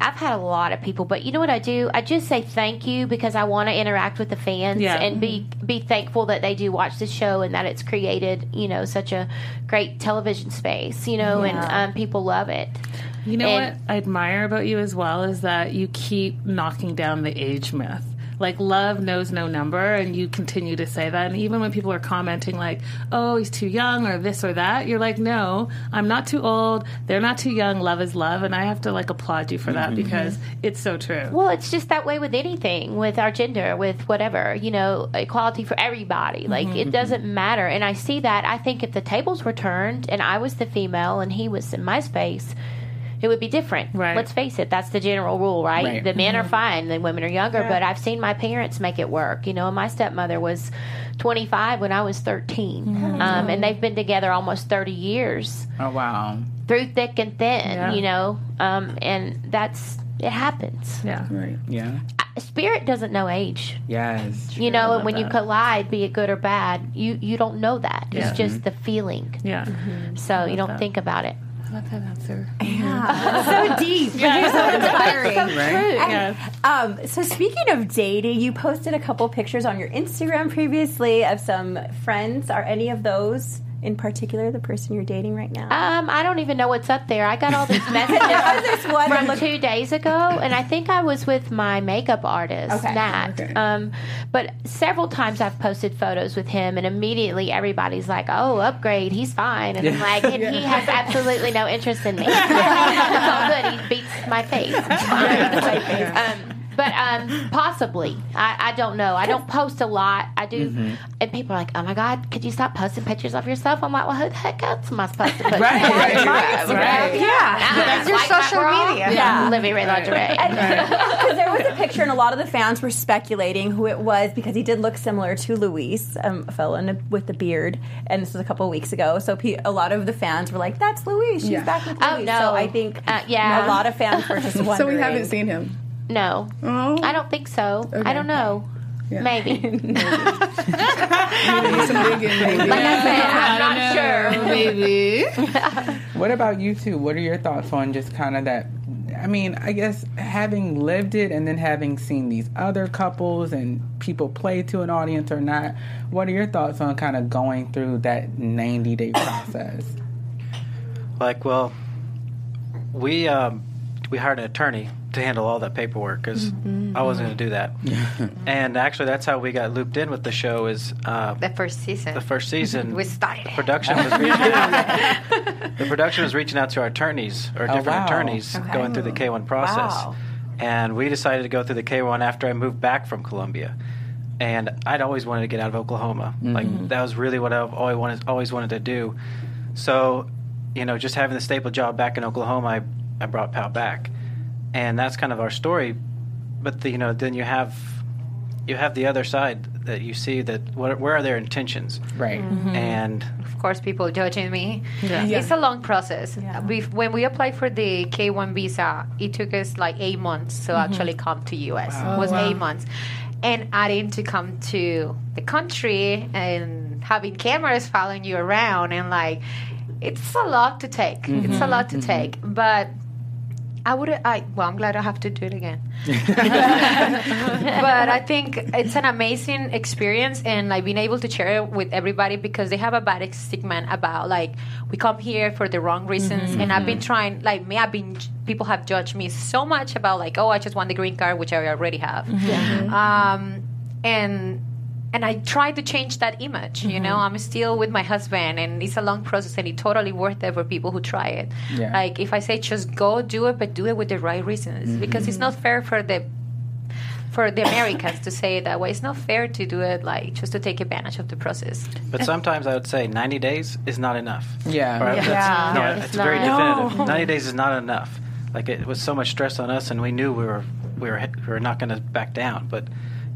I've had a lot of people, but you know what I do? I just say thank you because I want to interact with the fans Yeah. and be be thankful that they do watch the show and that it's created, you know, such a great television space, you know, and um, people love it. You know And- what I admire about you as well is that you keep knocking down the age myth. Like love knows no number, and you continue to say that. And even when people are commenting, like, "Oh, he's too young," or this or that, you're like, "No, I'm not too old. They're not too young. Love is love," and I have to like applaud you for that mm-hmm. because it's so true. Well, it's just that way with anything, with our gender, with whatever, you know, equality for everybody. Like, mm-hmm. it doesn't matter. And I see that. I think if the tables were turned and I was the female and he was in my space, it would be different. Right. Let's face it, that's the general rule, right? Right. The men are fine, the women are younger, but I've seen my parents make it work. You know, my stepmother was 25 when I was 13, um, and they've been together almost 30 years Oh wow. through thick and thin, Yeah. you know, um, and that's, it happens. Yeah. Right. Yeah. Spirit doesn't know age. Yes. You know, and when you collide, be it good or bad, you you don't know that. Yeah. It's just mm-hmm. the feeling. Yeah. Mm-hmm. So you don't that. think about it. I love that answer. Yeah, so deep. You're so inspiring. Right. Yeah. Um, so speaking of dating, you posted a couple pictures on your Instagram previously of some friends. Are any of those in particular the person you're dating right now? Um, I don't even know what's up there. I got all these messages There's one from look- two days ago, and I think I was with my makeup artist, Okay. Nat. Okay. Um, but several times I've posted photos with him, and immediately everybody's like, "Oh, upgrade, he's fine," and I'm like, and "He has absolutely no interest in me." it's all good. He beats my face. It's fine. um, but um, possibly, I, I don't know. I don't post a lot. I do, Mm-hmm. and people are like, "Oh my god, could you stop posting pictures of yourself?" I'm like, "Well, who the heck else am I supposed to put?" Right, right, pictures right, right. Yeah. That's your social media. Yeah. Livi Rae Lingerie. Because there was a picture, and a lot of the fans were speculating who it was because he did look similar to Luis, um, a fellow in a, with the beard. And this was a couple of weeks ago. So pe- a lot of the fans were like, "That's Luis. She's Yeah. back with Luis." Oh, no. So I think Uh, yeah. a lot of fans were just wondering. So we haven't seen him. No, Oh. I don't think so. I don't know. Yeah. Maybe. Some digging, maybe. Like I said, I'm not sure. Maybe. What about you two? What are your thoughts on just kind of that? I mean, I guess having lived it and then having seen these other couples and people play to an audience or not, what are your thoughts on kind of going through that 90 day process? Like, well, we um, we hired an attorney to handle all that paperwork because I wasn't going to do that. and actually, that's how we got looped in with the show. Is uh, The first season. the first season we started. the production was reaching out, the production was reaching out to our attorneys or Oh, different wow. attorneys going through the K1 process. Wow. And we decided to go through the K1 after I moved back from Colombia. And I'd always wanted to get out of Oklahoma. Like that was really what I've always wanted, always wanted to do. So, you know, just having the staple job back in Oklahoma, I, I brought Pal back, and that's kind of our story. But the, you know, then you have you have the other side that you see that what, where are their intentions, Right. Mm-hmm. and of course, people judging me. Yeah. It's a long process. we when we applied for the K1 visa, it took us like eight months to mm-hmm. actually come to US. It was oh, eight months. And adding to come to the country and having cameras following you around and like it's a lot to take. It's a mm-hmm. lot to take. But I would I well I'm glad I have to do it again. but I think it's an amazing experience and like being able to share it with everybody because they have a bad stigma about like we come here for the wrong reasons. Mm-hmm. And I've been mm-hmm. trying like me I've been people have judged me so much about like oh I just want the green card which I already have. Mm-hmm. Um, and and I try to change that image. You know, mm-hmm. I'm still with my husband, and it's a long process, and it's totally worth it for people who try it. Yeah. Like if I say just go do it, but do it with the right reasons, mm-hmm. because it's not fair for the for the Americans to say it that way. It's not fair to do it like just to take advantage of the process. But sometimes I would say 90 days is not enough. Yeah. Right? Yeah. That's- No, it's, it's very definitive. No. 90 days is not enough. Like it was so much stress on us, and we knew we were we were we were not going to back down. But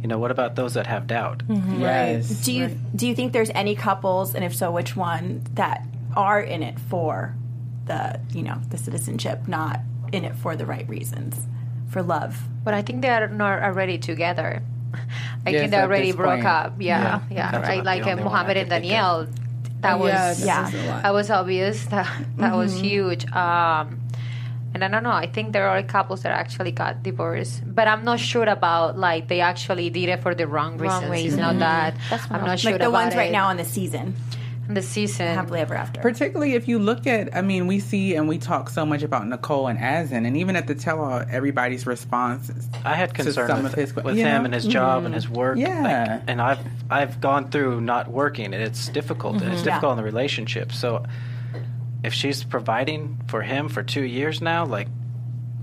you know, what about those that have doubt? Yes. Do you do you think there's any couples, and if so, which one that are in it for the you know the citizenship, not in it for the right reasons, for love? But I think they are not already together. I Yes, think they at already broke point. up. Yeah, Yeah. yeah, That's right. Like the uh, Mohammed and could Danielle. That was yeah, this is a lot. that was obvious. That that was Mhm. huge. Um, and I don't know. I think there are couples that actually got divorced, but I'm not sure about like they actually did it for the wrong reasons. Wrong It's reason. not that. That's I'm not sure like the about ones right now on the season. The season. Happily ever after. Particularly if you look at, I mean, we see and we talk so much about Nicole and Azan, and even at the tell-all, everybody's responses. I had to concern some with, of his with him know? and his job Mhm. and his work. Yeah. like, and I've I've gone through not working, and it's difficult. and It's Mhm. difficult Yeah. in the relationship. So, if she's providing for him for two years now, like,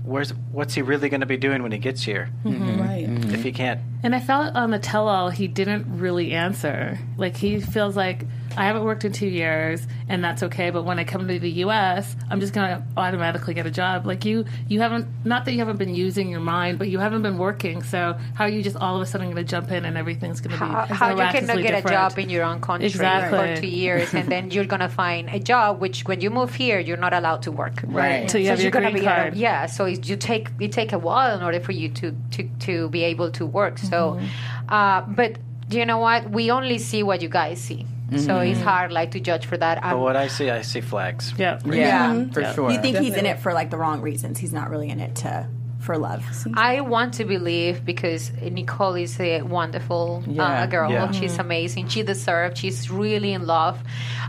where's what's he really going to be doing when he gets here? Mhm. Right. If he can't And I felt on the tell all, he didn't really answer. Like, he feels like, I haven't worked in two years, and that's okay, but when I come to the U.S., I'm just going to automatically get a job. Like, you, you haven't, not that you haven't been using your mind, but you haven't been working, so how are you just all of a sudden going to jump in and everything's going to be How, how you cannot miraculously get a job in your own country Exactly. for two years, and then you're gonna find a job which, when you move here, you're not allowed to work. Right. Till you have you're your gonna green be out of- card. yeah. So it, you take it take a while in order for you to to to be able to work. So, Mm-hmm. uh, but do you know what? We only see what you guys see. So Mhm. it's hard, like, to judge for that. But what I see, I see flags. Yeah. Yeah, for sure. You think he's in it for like the wrong reasons? He's not really in it to for love. I want to believe because Nicole is a wonderful Yeah. uh, girl. Yeah. She's Mhm. amazing. She deserves. She's really in love,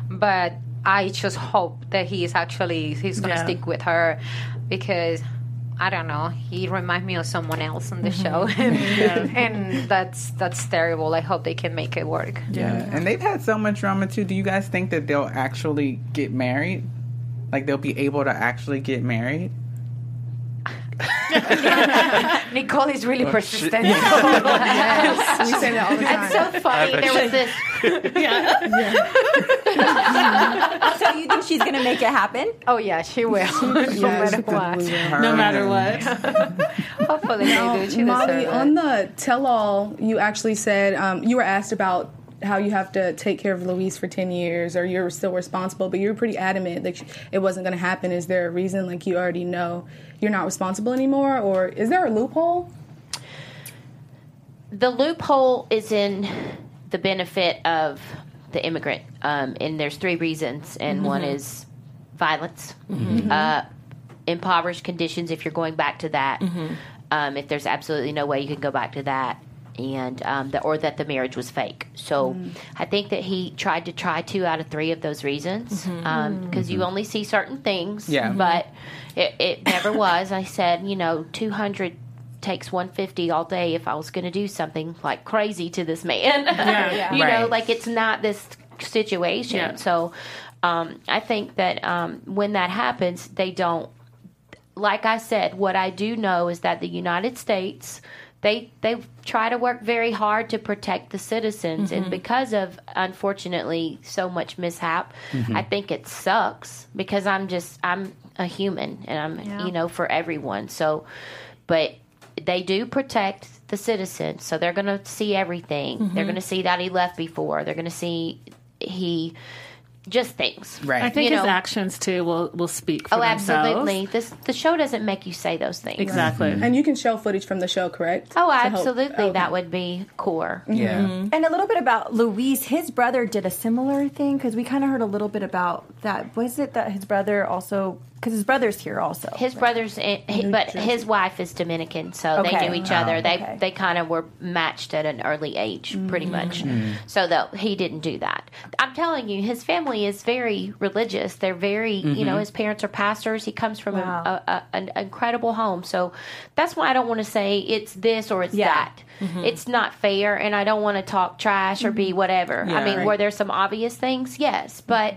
but I just hope that he is actually he's gonna Yeah. stick with her because. I don't know. He reminds me of someone else on the Mhm. show, Yeah. and that's that's terrible. I hope they can make it work. Yeah. And they've had so much drama too. Do you guys think that they'll actually get married? Like they'll be able to actually get married? Nicole is really persistent. Yes, we say that all the time. It's so funny. I bet There was she- this. so you think she's gonna make it happen? Oh yeah, she will. no matter what. No matter what. Hopefully Now, they do. She Molly, deserve on the tell-all, you actually said um, you were asked about how you have to take care of Luis for ten years, or you're still responsible, but you're pretty adamant that it wasn't going to happen. Is there a reason, like you already know, you're not responsible anymore, or is there a loophole? the loophole is in the benefit of the immigrant, um, and there's three reasons, and one Mhm. is violence, Mhm. uh, impoverished conditions. If you're going back to that, Mhm. um, if there's absolutely no way you can go back to that, and um, the, or that the marriage was fake. So I think that he tried to try two out of three of those reasons because you only see certain things, Yeah. but it, it never was. I said, you know, 200 takes 150 all day if I was going to do something like crazy to this man. Yeah. Yeah. you know, like it's not this situation. Yeah. So um, I think that um, when that happens, they don't. Like I said, what I do know is that the United States. They they try to work very hard to protect the citizens, and Mhm. because of unfortunately so much mishap, Mhm. I think it sucks because I'm just I'm a human and I'm Yeah. you know for everyone. So, but they do protect the citizens, so they're going to see everything. They're Mhm. going to see that he left before. They're going to see he just things. Right. I think You his know? actions too will will speak for Oh, themselves. absolutely. This the show doesn't make you say those things. Exactly. And you can show footage from the show, correct? Oh, To help- absolutely. okay. That would be core. Yeah. Mm-hmm. Mm-hmm. And a little bit about Luis. His brother did a similar thing because we kind of heard a little bit about that. Was it that his brother also? Because his brother's here also. His brother's, in, he, but Jersey. his wife is Dominican, so Okay. they knew each Oh. other. They Okay. they kind of were matched at an early age, pretty much. Mm. So that he didn't do that. I'm telling you, his family is very religious. They're very, you know, his parents are pastors. He comes from Wow. a, a, a, an incredible home. So that's why I don't want to say it's this or it's Yeah. that. Mhm. It's not fair, and I don't want to talk trash or be whatever. Yeah. I mean, Right. were there some obvious things? Yes, but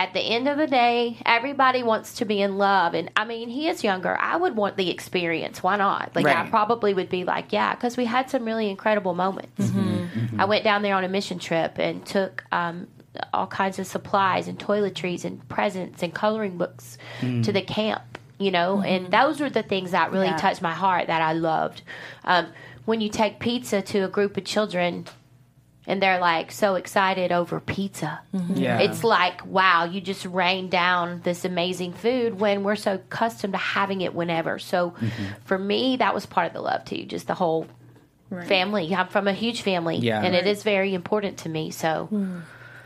at the end of the day, everybody wants to be in love. And I mean, he is younger. I would want the experience. Why not? Like, I probably would be like, yeah, because we had some really incredible moments. Mm-hmm. I went down there on a mission trip and took um, all kinds of supplies and toiletries and presents and coloring books to the camp. You know, and those were the things that really Yeah. touched my heart that I loved. Um, when you take pizza to a group of children and they're like so excited over pizza. Mm-hmm. Yeah. It's like, wow, you just rained down this amazing food when we're so accustomed to having it whenever. So mm-hmm. for me, that was part of the love too, just the whole family. I'm from a huge family, Yeah. and it is very important to me. So hmm.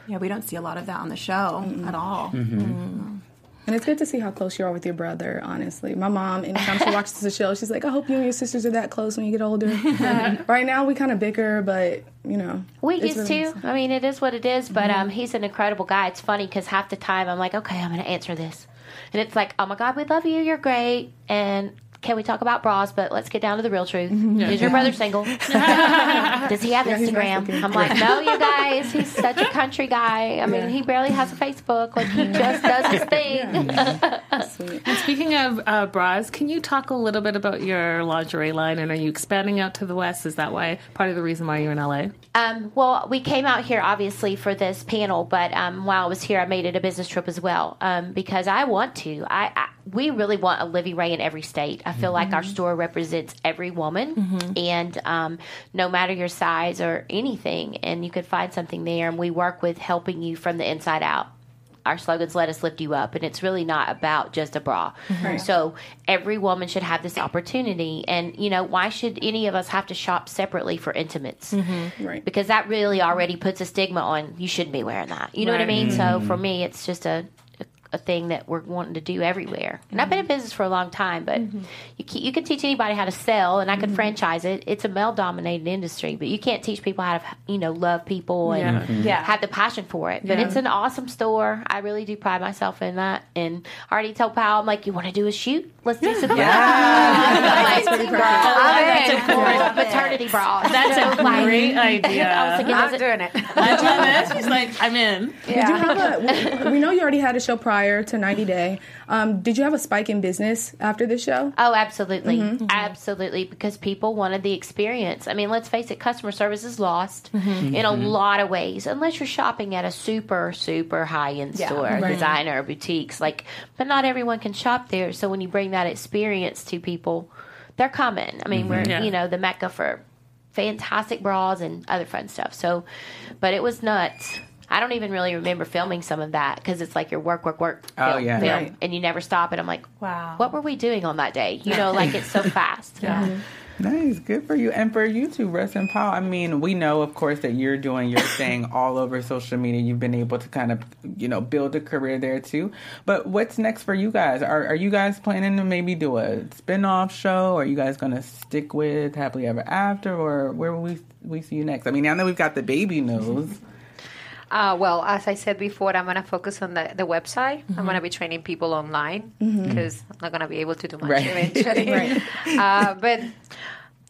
Yeah, we don't see a lot of that on the show at all. Mm-hmm. Mm. And it's good to see how close you are with your brother, honestly. My mom, anytime she watches the show, she's like, I hope you and your sisters are that close when you get older. right now, we kind of bicker, but, you know. we used really to. I mean, it is what it is. But um, he's an incredible guy. It's funny because half the time I'm like, okay, I'm going to answer this, and it's like, oh my god, we love you. You're great, and. Can we talk about bras? But let's get down to the real truth. Is your brother single? Does he have he's Instagram? I'm like, no, you guys. He's such a country guy. I mean, he barely has a Facebook. Like he just does his thing. Sweet. And speaking of uh, bras, can you talk a little bit about your lingerie line? And are you expanding out to the West? Is that why part of the reason why you're in LA? Um, well, we came out here obviously for this panel, but um, while I was here, I made it a business trip as well um, because I want to. I, I we really want a Livi Rae in every state. I feel like our mm-hmm. store represents every woman, mm-hmm. and um, no matter your size or anything, and you could find something there. And we work with helping you from the inside out. Our slogans let us lift you up, and it's really not about just a bra. Mm-hmm. So every woman should have this opportunity, and you know why should any of us have to shop separately for intimates? Right. because that really already puts a stigma on you shouldn't be wearing that. You know what I Right. mean? So for me, it's just a a thing that we're wanting to do everywhere. And I've been in mm-hmm. business for a long time, but mm-hmm. you can, you can teach anybody how to sell, and I can mm-hmm. franchise it. It's a male dominated industry, but you can't teach people how to you know love people and Yeah. Yeah. have the passion for it. But it's an awesome store. I really do pride myself in that. And I already told Powell, I'm like, you want to do a shoot? Let's do some. That's pretty perfect. I'm in maternity bras. That's a like, great idea. I was thinking, I'm it- doing it. I'm doing this. She's like, I'm in. Did you have a, we know you already had a show prior to 90 Day. Um, did you have a spike in business after this show? Oh, absolutely. Mm-hmm. Mm-hmm. Absolutely. Because people wanted the experience. I mean, let's face it, customer service is lost mm-hmm. in a lot of ways, unless you're shopping at a super, super high end store, designer, boutiques. Like, but not everyone can shop there. So when you bring that experience to people, they're coming. I mean, we're, Yeah. you know, the mecca for fantastic bras and other fun stuff. So, but it was nuts. I don't even really remember filming some of that because it's like your work, work, work. Oh, film, yeah. film, Right. and you never stop. And I'm like, Wow. what were we doing on that day? You know, like it's so fast. Yeah. Nice, good for you. And for you too, Russ and Paul. I mean, we know, of course, that you're doing your thing all over social media. You've been able to kind of, you know, build a career there too. But what's next for you guys? Are Are you guys planning to maybe do a spin off show? Are you guys going to stick with Happily Ever After, or where will we we see you next? I mean, now that we've got the baby news. Uh, well, as I said before, I'm going to focus on the, the website. I'm going to be training people online because I'm not going to be able to do much Right. eventually. uh, but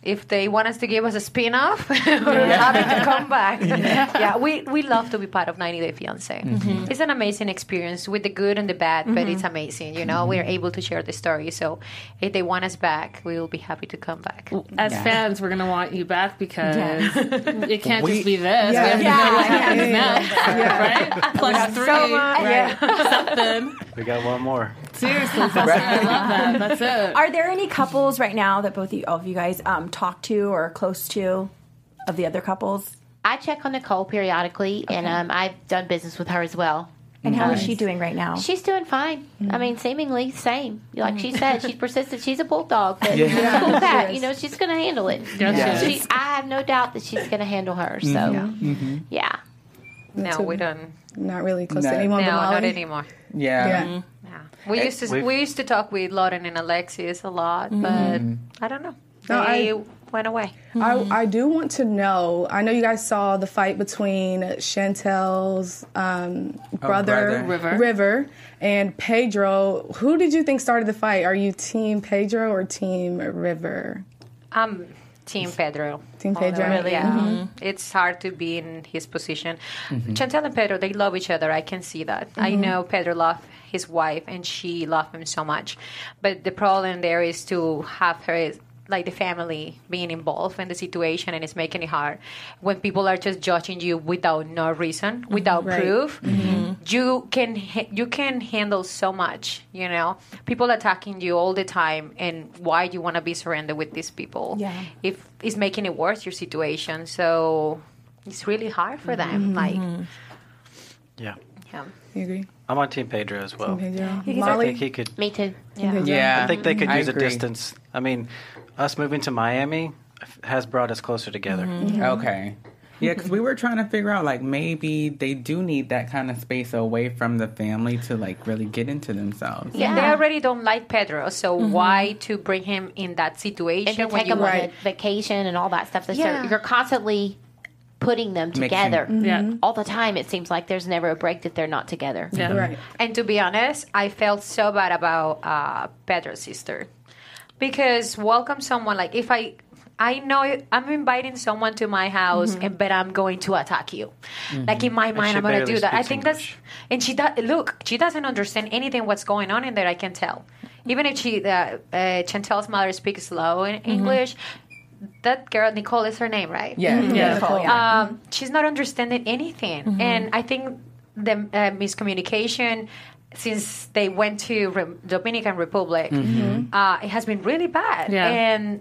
if they want us to give us a spin off, we're happy to come back. yeah, we, we love to be part of 90 Day Fiance. Mm-hmm. It's an amazing experience with the good and the bad, but it's amazing. You know, we're able to share the story. So if they want us back, we will be happy to come back. As fans, we're gonna want you back because it can't We- just be this. Yeah. We have to know what happens next, right? Plus three, right? Something. We got one more. Seriously, that's I love that. That's it. Are there any couples right now that both of you, of you guys um, talk to or are close to of the other couples? I check on Nicole periodically, and um, I've done business with her as well. And how is she doing right now? She's doing fine. I mean, seemingly same. Like she said, she's persistent. She's a bulldog, but Yeah. she's a cool cat. You know, she's going to handle it. Yes, She, I have no doubt that she's going to handle her. So, yeah. No, we don't. Not really close No. to anyone No, but Molly. not anymore. Yeah. Yeah. Yeah. We used to we've- we used to talk with Lauren and Alexei a lot, but I don't know. No, They I- went away. I, I do want to know. I know you guys saw the fight between Chantel's um, brother, brother. River. River and Pedro. Who did you think started the fight? Are you Team Pedro or Team River? Um, Team Pedro. Team Pedro. Really? Yeah. Mhm. It's hard to be in his position. Mhm. Chantel and Pedro, they love each other. I can see that. I Mhm. know Pedro loved his wife and she loved him so much. But the problem there is to have her like the family being involved in the situation and it's making it hard when people are just judging you without no reason mm-hmm. without Right. proof Mhm. you can you can handle so much you know people attacking you all the time and why do you want to be surrounded with these people Yeah. if it's making it worse your situation so it's really hard for them mm-hmm. like mm-hmm. Yeah. yeah You agree? I'm on Team Pedro as well. Team Pedro. I think he could. Me too. Yeah. Yeah. I think they could use a distance. I mean, us moving to Miami has brought us closer together. Mm-hmm. Okay. Yeah, because we were trying to figure out like maybe they do need that kind of space away from the family to like really get into themselves. yeah. they already don't like pedro so mm-hmm. why to bring him in that situation and when take you them on a vacation and all that stuff. That's Yeah. You're constantly putting them Mixing. together. Mm-hmm. Yeah. All the time. It seems like there's never a break that they're not together. Yeah, right. And to be honest, I felt so bad about uh, Pedro's sister because welcome someone like if I. I know I'm inviting someone to my house, Mhm. and but I'm going to attack you. Mhm. Like in my mind, I'm going to do that. I speaks think that's and she does. Look, she doesn't understand anything what's going on in there. I can tell. Even if she, uh, uh, Chantel's mother speaks slow in English, that girl Nicole is her name, right? Yeah. Mhm. Yeah, Nicole, yeah. Um, she's not understanding anything, and I think the uh, miscommunication since they went to Re- Dominican Republic, Mhm. uh, it has been really bad, Yeah. and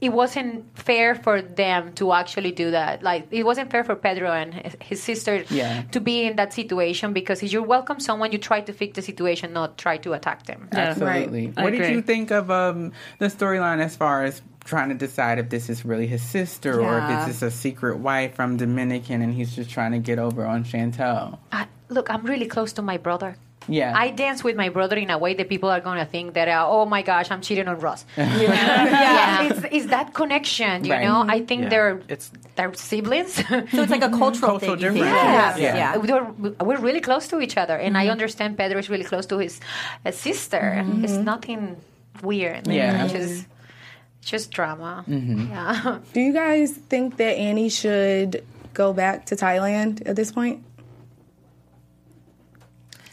it wasn't fair for them to actually do that. Like it wasn't fair for Pedro and his, his sister Yeah. to be in that situation because if you welcome someone, you try to fix the situation, not try to attack them. Absolutely. I What did agree. you think of um, the storyline as far as trying to decide if this is really his sister or if Yeah. it's just a secret wife from Dominican and he's just trying to get over on Chantel? I, look, I'm really close to my brother. Yeah. I dance with my brother in a way that people are going to think that, uh, oh my gosh, I'm cheating on Russ. Yeah. It's, it's that connection, you Right. know? I think Yeah. they're they're siblings. so it's like a cultural thing, you think? Yeah. Yeah. Yeah. We're, we're really close to each other. And I understand Pedro is really close to his uh, sister. It's nothing weird. Yeah. It's just, just drama. Mhm. Yeah. Do you guys think that Annie should go back to Thailand at this point?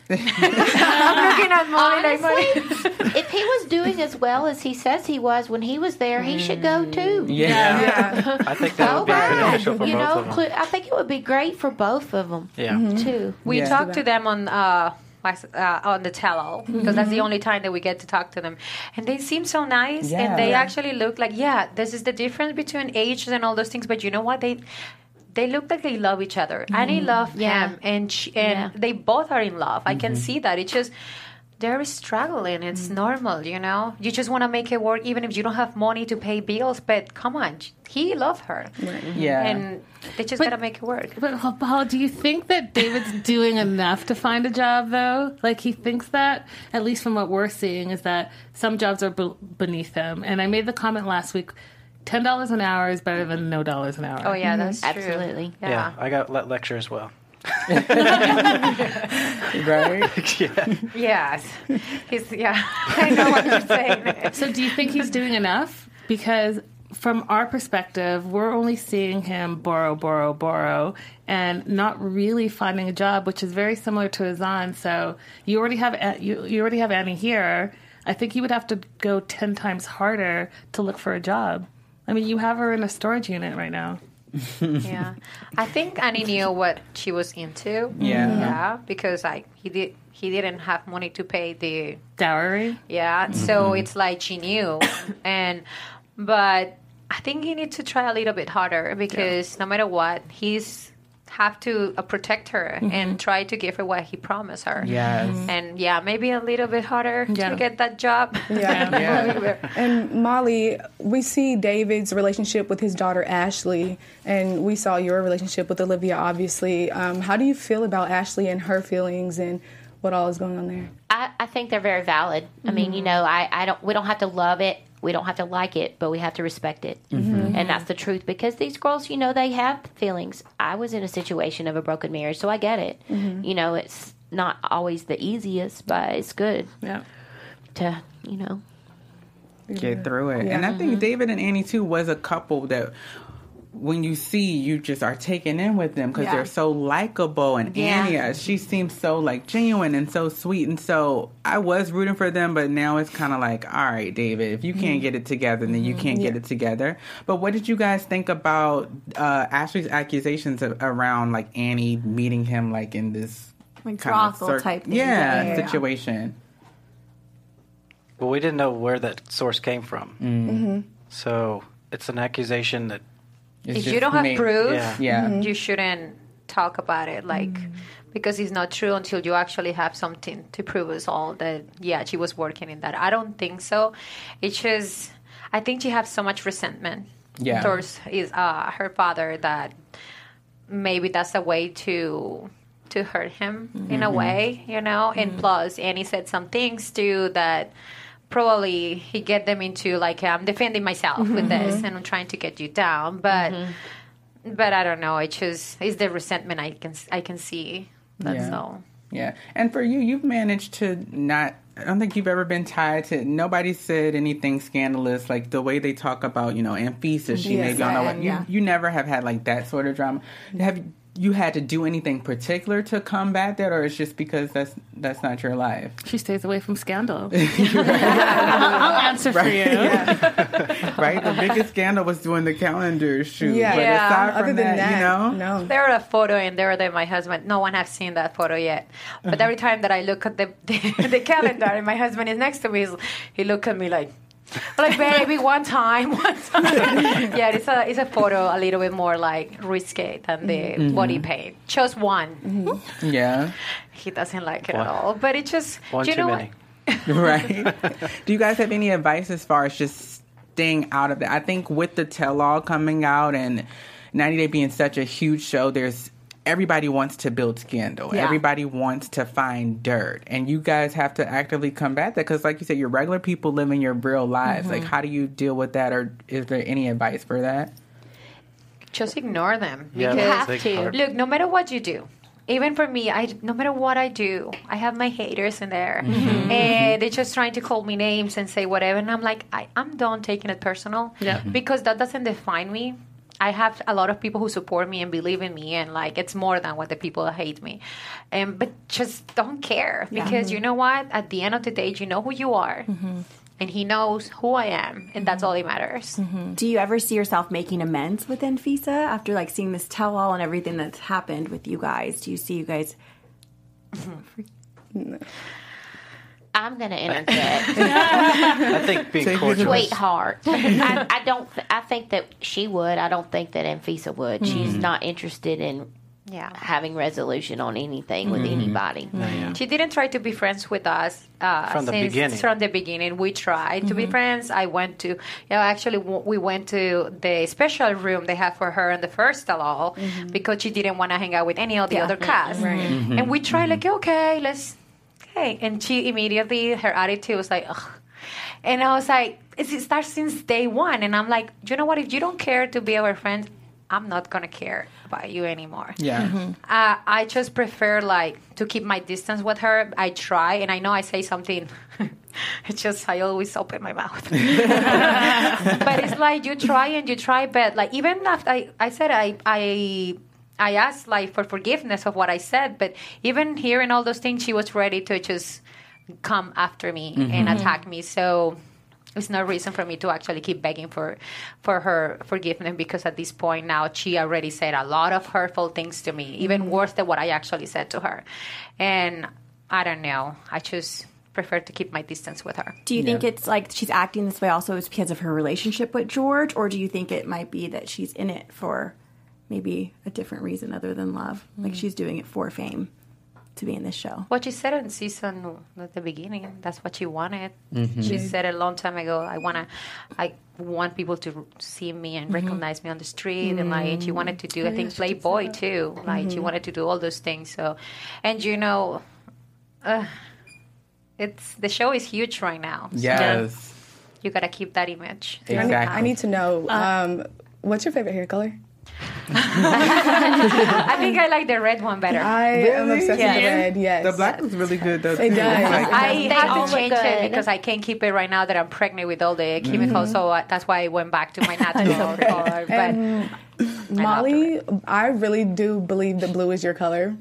I'm looking at Molly like, Honestly, if he was doing as well as he says he was when he was there, he should go too. Yeah. I think that would be back. beneficial for you both know, of them. cl- I think it would be great for both of them. Yeah. Mm-hmm. Too. We Yeah. talked to them on uh, was- uh, on the tell-all because that's the Mhm. only time that we get to talk to them, and they seem so nice, Yeah. and they Yeah. actually look like yeah, this is the difference between ages and all those things. But you know what they. They look like they love each other. Annie Mhm. loved Yeah. him, and she, and Yeah. they both are in love. I can Mhm. see that. It's just they're struggling. It's normal, you know. You just want to make it work, even if you don't have money to pay bills. But come on, he loved her, Yeah. and they just gotta make it work. But Paul, do you think that David's doing enough to find a job, though? Like he thinks that, at least from what we're seeing, is that some jobs are be- beneath him. And I made the comment last week: ten dollars an hour is better than no dollars an hour. Oh yeah, mm-hmm. that's true. Absolutely. Yeah. I got let lecture as well. right? yeah. Yes, he's yeah. I know what you're saying. So, do you think he's doing enough? Because from our perspective, we're only seeing him borrow, borrow, borrow, and not really finding a job, which is very similar to Azan. So, you already have you, you already have Annie here. I think he would have to go ten times harder to look for a job. I mean, you have her in a storage unit right now. yeah, I think Annie knew what she was into. Yeah. yeah, because like he did, he didn't have money to pay the Dowry. Yeah, so Mhm. it's like she knew, and but I think he needs to try a little bit harder because no matter what, he's have to uh, protect her and try to give her what he promised her. Yes. Mhm. and yeah, maybe a little bit harder Yeah. to get that job. Yeah. yeah. and Molly, we see David's relationship with his daughter Ashley, and we saw your relationship with Olivia, obviously. Um, how do you feel about Ashley and her feelings and what all is going on there? I, I think they're very valid. I mean, you know, I, I don't. We don't have to love it. We don't have to like it, but we have to respect it, Mhm. and that's the truth. Because these girls, you know, they have feelings. I was in a situation of a broken marriage, so I get it. Mhm. You know, it's not always the easiest, but it's good. Yeah. To you know, get through it. And I think David and Annie too was a couple that when you see you just are taken in with them because Yeah. they're so likable and Yeah. Annie uh, she seems so like genuine and so sweet and so I was rooting for them but now it's kind of like all right David if you can't get it together then you can't get it together but what did you guys think about uh, Ashley's accusations of, around like Annie meeting him like in this Like kind of brothel cir- type thing. yeah, Yeah, yeah, yeah. situation Well, we didn't know where that source came from. Mm-hmm. So it's an accusation that It's if you don't have made- proof, Yeah. Yeah. you shouldn't talk about it. Like because it's not true until you actually have something to prove us all that yeah she was working in that. I don't think so. It's just I think she has so much resentment Yeah. towards his uh, her father that maybe that's a way to to hurt him in a way, you know. And plus, Annie said some things too that probably he get them into like I'm defending myself with mm-hmm. this and I'm trying to get you down, but mm-hmm. but I don't know. It just is the resentment I can I can see. That's Yeah. all. Yeah. And for you, you've managed to not, I don't think you've ever been tied to, nobody said anything scandalous, like the way they talk about, you know, Anfisa, she Yes, maybe on I the you, yeah. you never have had like that sort of drama. Have you had to do anything particular to combat that, or it's just because that's that's not your life? She stays away from scandal. I'll, I'll answer for you. right? The biggest scandal was doing the calendar shoot. Yeah. But Yeah. aside from Other than that, that, you know, no. There are a photo in there that my husband. No one has seen that photo yet. But every uh-huh. time that I look at the the, the calendar and my husband is next to me, he's- he look at me like. Like baby, one time, one time. yeah, it's a it's a photo a little bit more like risque than the mm-hmm. body mm-hmm. paint. Just one. Mm-hmm. yeah. He doesn't like it One- at all. But it just one do you too know many. right? Do you guys have any advice as far as just staying out of it? I think with the tell all coming out and 90 Day being such a huge show, there's everybody wants to build scandal. Yeah. Everybody wants to find dirt. And you guys have to actively combat that because, like you said, you're regular people living your real lives. Like, how do you deal with that? Or is there any advice for that? just ignore them. Yeah, because that's a big to. part. look, no matter what you do, even for me, I no matter what I do, I have my haters in there, Mm-hmm. and they're just trying to call me names and say whatever, and I'm like, I, I'm done taking it personal, Yeah. because that doesn't define me. I have a lot of people who support me and believe in me, and like it's more than what the people that hate me, and but just don't care because you mm-hmm. know what? At the end of the day, you know who you are, mm-hmm. and he knows who I am, and mm-hmm. that's all that matters. Do you ever see yourself making amends with Anfisa after like seeing this tell all and everything that's happened with you guys? Do you see you guys? I'm going to interject. I think being Take cordial. Sweetheart. I, I don't. th- I think that she would. I don't think that Anfisa would. She's Mm-hmm. not interested in Yeah. having resolution on anything with Mm-hmm. anybody. She didn't try to be friends with us uh, From the since- beginning. From the beginning, we tried to be friends. I went to, you know, actually w- we went to the special room they have for her in the first tell because she didn't want to hang out with any of the Yeah. other cast. And we tried like, okay, let's, okay. And she immediately her attitude was like, ugh. And I was like, it starts since day one. And I'm like, you know what? If you don't care to be our friend, I'm not gonna care about you anymore Yeah. uh, I just prefer like to keep my distance with her. I try, and I know I say something. it's just I always open my mouth. but it's like you try and you try, but like even after I, I said I I I asked like for forgiveness of what I said, but even hearing all those things, she was ready to just come after me and mm-hmm. attack me. So it's no reason for me to actually keep begging for for her forgiveness because at this point now she already said a lot of hurtful things to me, even mm-hmm. worse than what I actually said to her. And I don't know. I just prefer to keep my distance with her. Do you think it's like she's acting this way also is because of her relationship with George, or do you think it might be that she's in it for maybe a different reason other than love? Like she's doing it for fame to be in this show. What she said in season at the beginning, that's what she wanted. She said a long time ago. I wanna, I want people to see me and mm-hmm. recognize me on the street, and like she wanted to do, I think, Playboy too. Like she wanted to do all those things. So, and you know, uh, it's the show is huge right now. So Yes. you gotta keep that image. Exactly. I need to know um, what's your favorite hair color? I think I like the red one better. I am obsessed with the red. Yes, The black is really good though. It does. Like- I They all have to change good. it because I can't keep it right now that I'm pregnant with all the chemicals. So uh, that's why I went back to my natural color. But And Molly, I really do believe that blue is your color.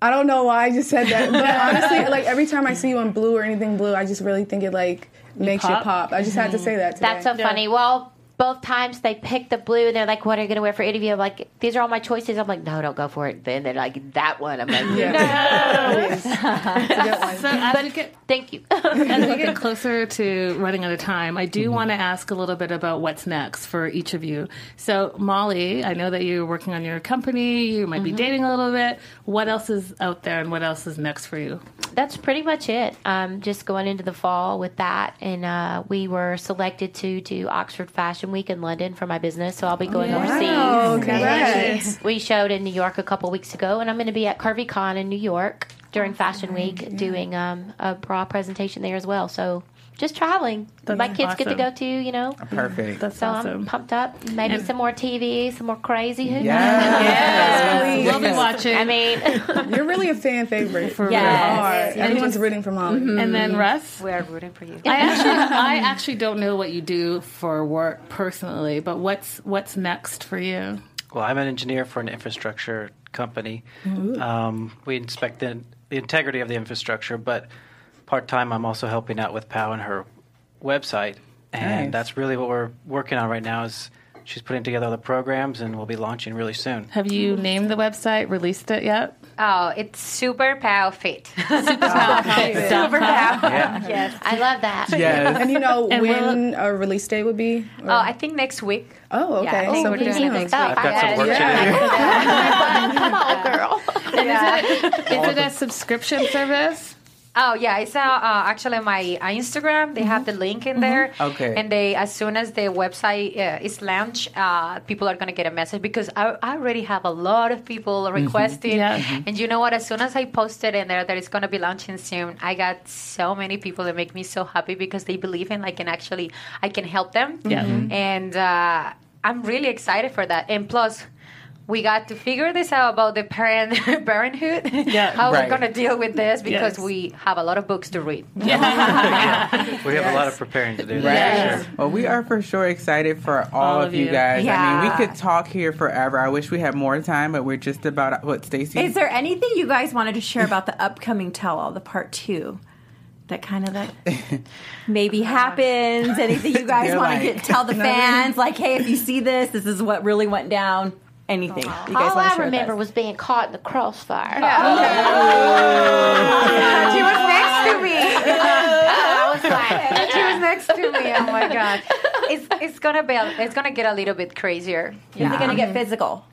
I don't know why I just said that, but honestly, like every time I see you in blue or anything blue, I just really think it like makes you pop? pop. I just had to say that. Today. That's so funny. Well, both times they picked the blue and they're like, "What are you gonna wear for interview?" I'm like, "These are all my choices." I'm like, "No, don't go for it." Then they're like, "That one." I'm like, It is. It's a good one. So as we get "Thank you." as we get closer to running out of time, I do want to ask a little bit about what's next for each of you. So, Molly, I know that you're working on your company. You might be dating a little bit. What else is out there, and what else is next for you? That's pretty much it. Um, just going into the fall with that, and uh, we were selected to do Oxford Fashion Week in London for my business. So I'll be going Wow, overseas. We showed in New York a couple weeks ago, and I'm going to be at Curvy Con in New York during Fashion Week doing um, a bra presentation there as well. So just traveling. My kids get to go too, you know. Mm-hmm. Perfect. That's So I'm pumped up. Maybe some more TV, some more crazy. Who knows? Yes. We'll be watching. I mean, You're really a fan favorite. For Yes. Everyone's rooting for Molly. Mm-hmm. and then mm-hmm. Russ. we're rooting for you. I actually, I actually don't know what you do for work personally, but what's what's next for you? Well, I'm an engineer for an infrastructure company. Um, we inspect the, the integrity of the infrastructure, but part time I'm also helping out with Pow and her website, and Nice. that's really what we're working on right now. Is she's putting together all the programs, and we'll be launching really soon. Have you named the website, released it yet? Oh, it's Super Pow Fit. Super Pow. Yes. I love that. Yes. And you know And when a release date would be? Or- Oh, I think next week. oh, okay. Yeah, I think so we're pretty doing it next week. I've got some work Yeah. to do. Come on, girl. Is it a subscription service? Oh yeah, it's uh, uh, actually my uh, Instagram. They have the link in there. Okay. And they, as soon as the website uh, is launched, uh, people are gonna get a message because I, I already have a lot of people requesting. Yeah. Mhm. And you know what? As soon as I posted in there that it's gonna be launching soon, I got so many people that make me so happy because they believe in like, and actually I can help them. Yeah. And uh, I'm really excited for that. And plus. We got to figure this out about the parent parenthood. Yeah. how Right. we're gonna deal with this because Yes. we have a lot of books to read. Yeah, We have a lot of preparing to do. Right. That's for sure. Well, we are for sure excited for all, All of of you you. guys. I mean, we could talk here forever. I wish we had more time, but we're just about what Stacey. Is there anything you guys wanted to share about the upcoming tell all, the part two? That kind of like maybe happens. Anything you guys They're want to tell the fans? Like, hey, if you see this, this is what really went down. Anything you guys All I share with remember us? was being caught in the crossfire. Oh. she was next to me. I was like, she was next to me. Oh my god! It's it's gonna be a, it's gonna get a little bit crazier. Is it going to get physical?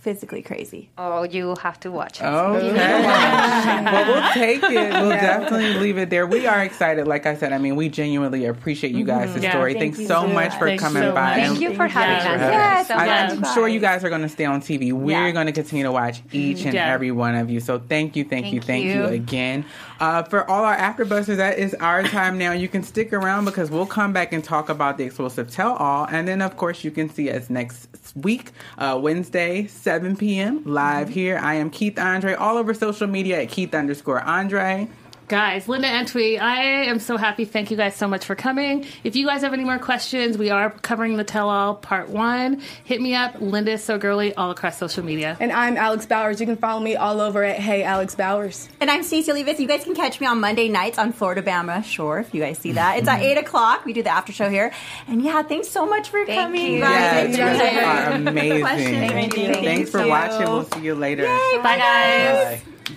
Physically crazy. Oh, you have to watch it. Okay. well, we'll take it. We'll definitely leave it there. We are excited. Like I said, I mean, we genuinely appreciate you guys' Yeah. story. Thank Thanks so so much for Thanks coming so by. much. Thank you for having Yeah. us. Yes, So I, I'm fun. sure you guys are going to stay on TV. We're Yeah. going to continue to watch each and Yeah. every one of you. So thank you, thank, you, Thank thank you. you. again. Uh, for all our AfterBusters, that is our time now. You can stick around because we'll come back and talk about the explosive tell all. And then, of course, you can see us next week, uh, Wednesday, 7 p.m., live Mm-hmm. here. I am Keith Andre, all over social media at Keith underscore Andre. Guys, Linda Antwi, I am so happy. Thank you guys so much for coming. If you guys have any more questions, we are covering the tell all part one. Hit me up, Linda is so girly, all across social media. And I'm Alex Bowers. You can follow me all over at Hey Alex Bowers. And I'm Stacey Olives. You guys can catch me on Monday nights on Florida Bama Shore if you guys see that. It's at mm-hmm. 8 o'clock. We do the after show here. And yeah, thanks so much for Thank coming. you. guys. Yes, you Thanks for- guys are amazing. Questions. Thank you. Thanks Thank for you. watching. We'll see you later. Bye, guys. Bye.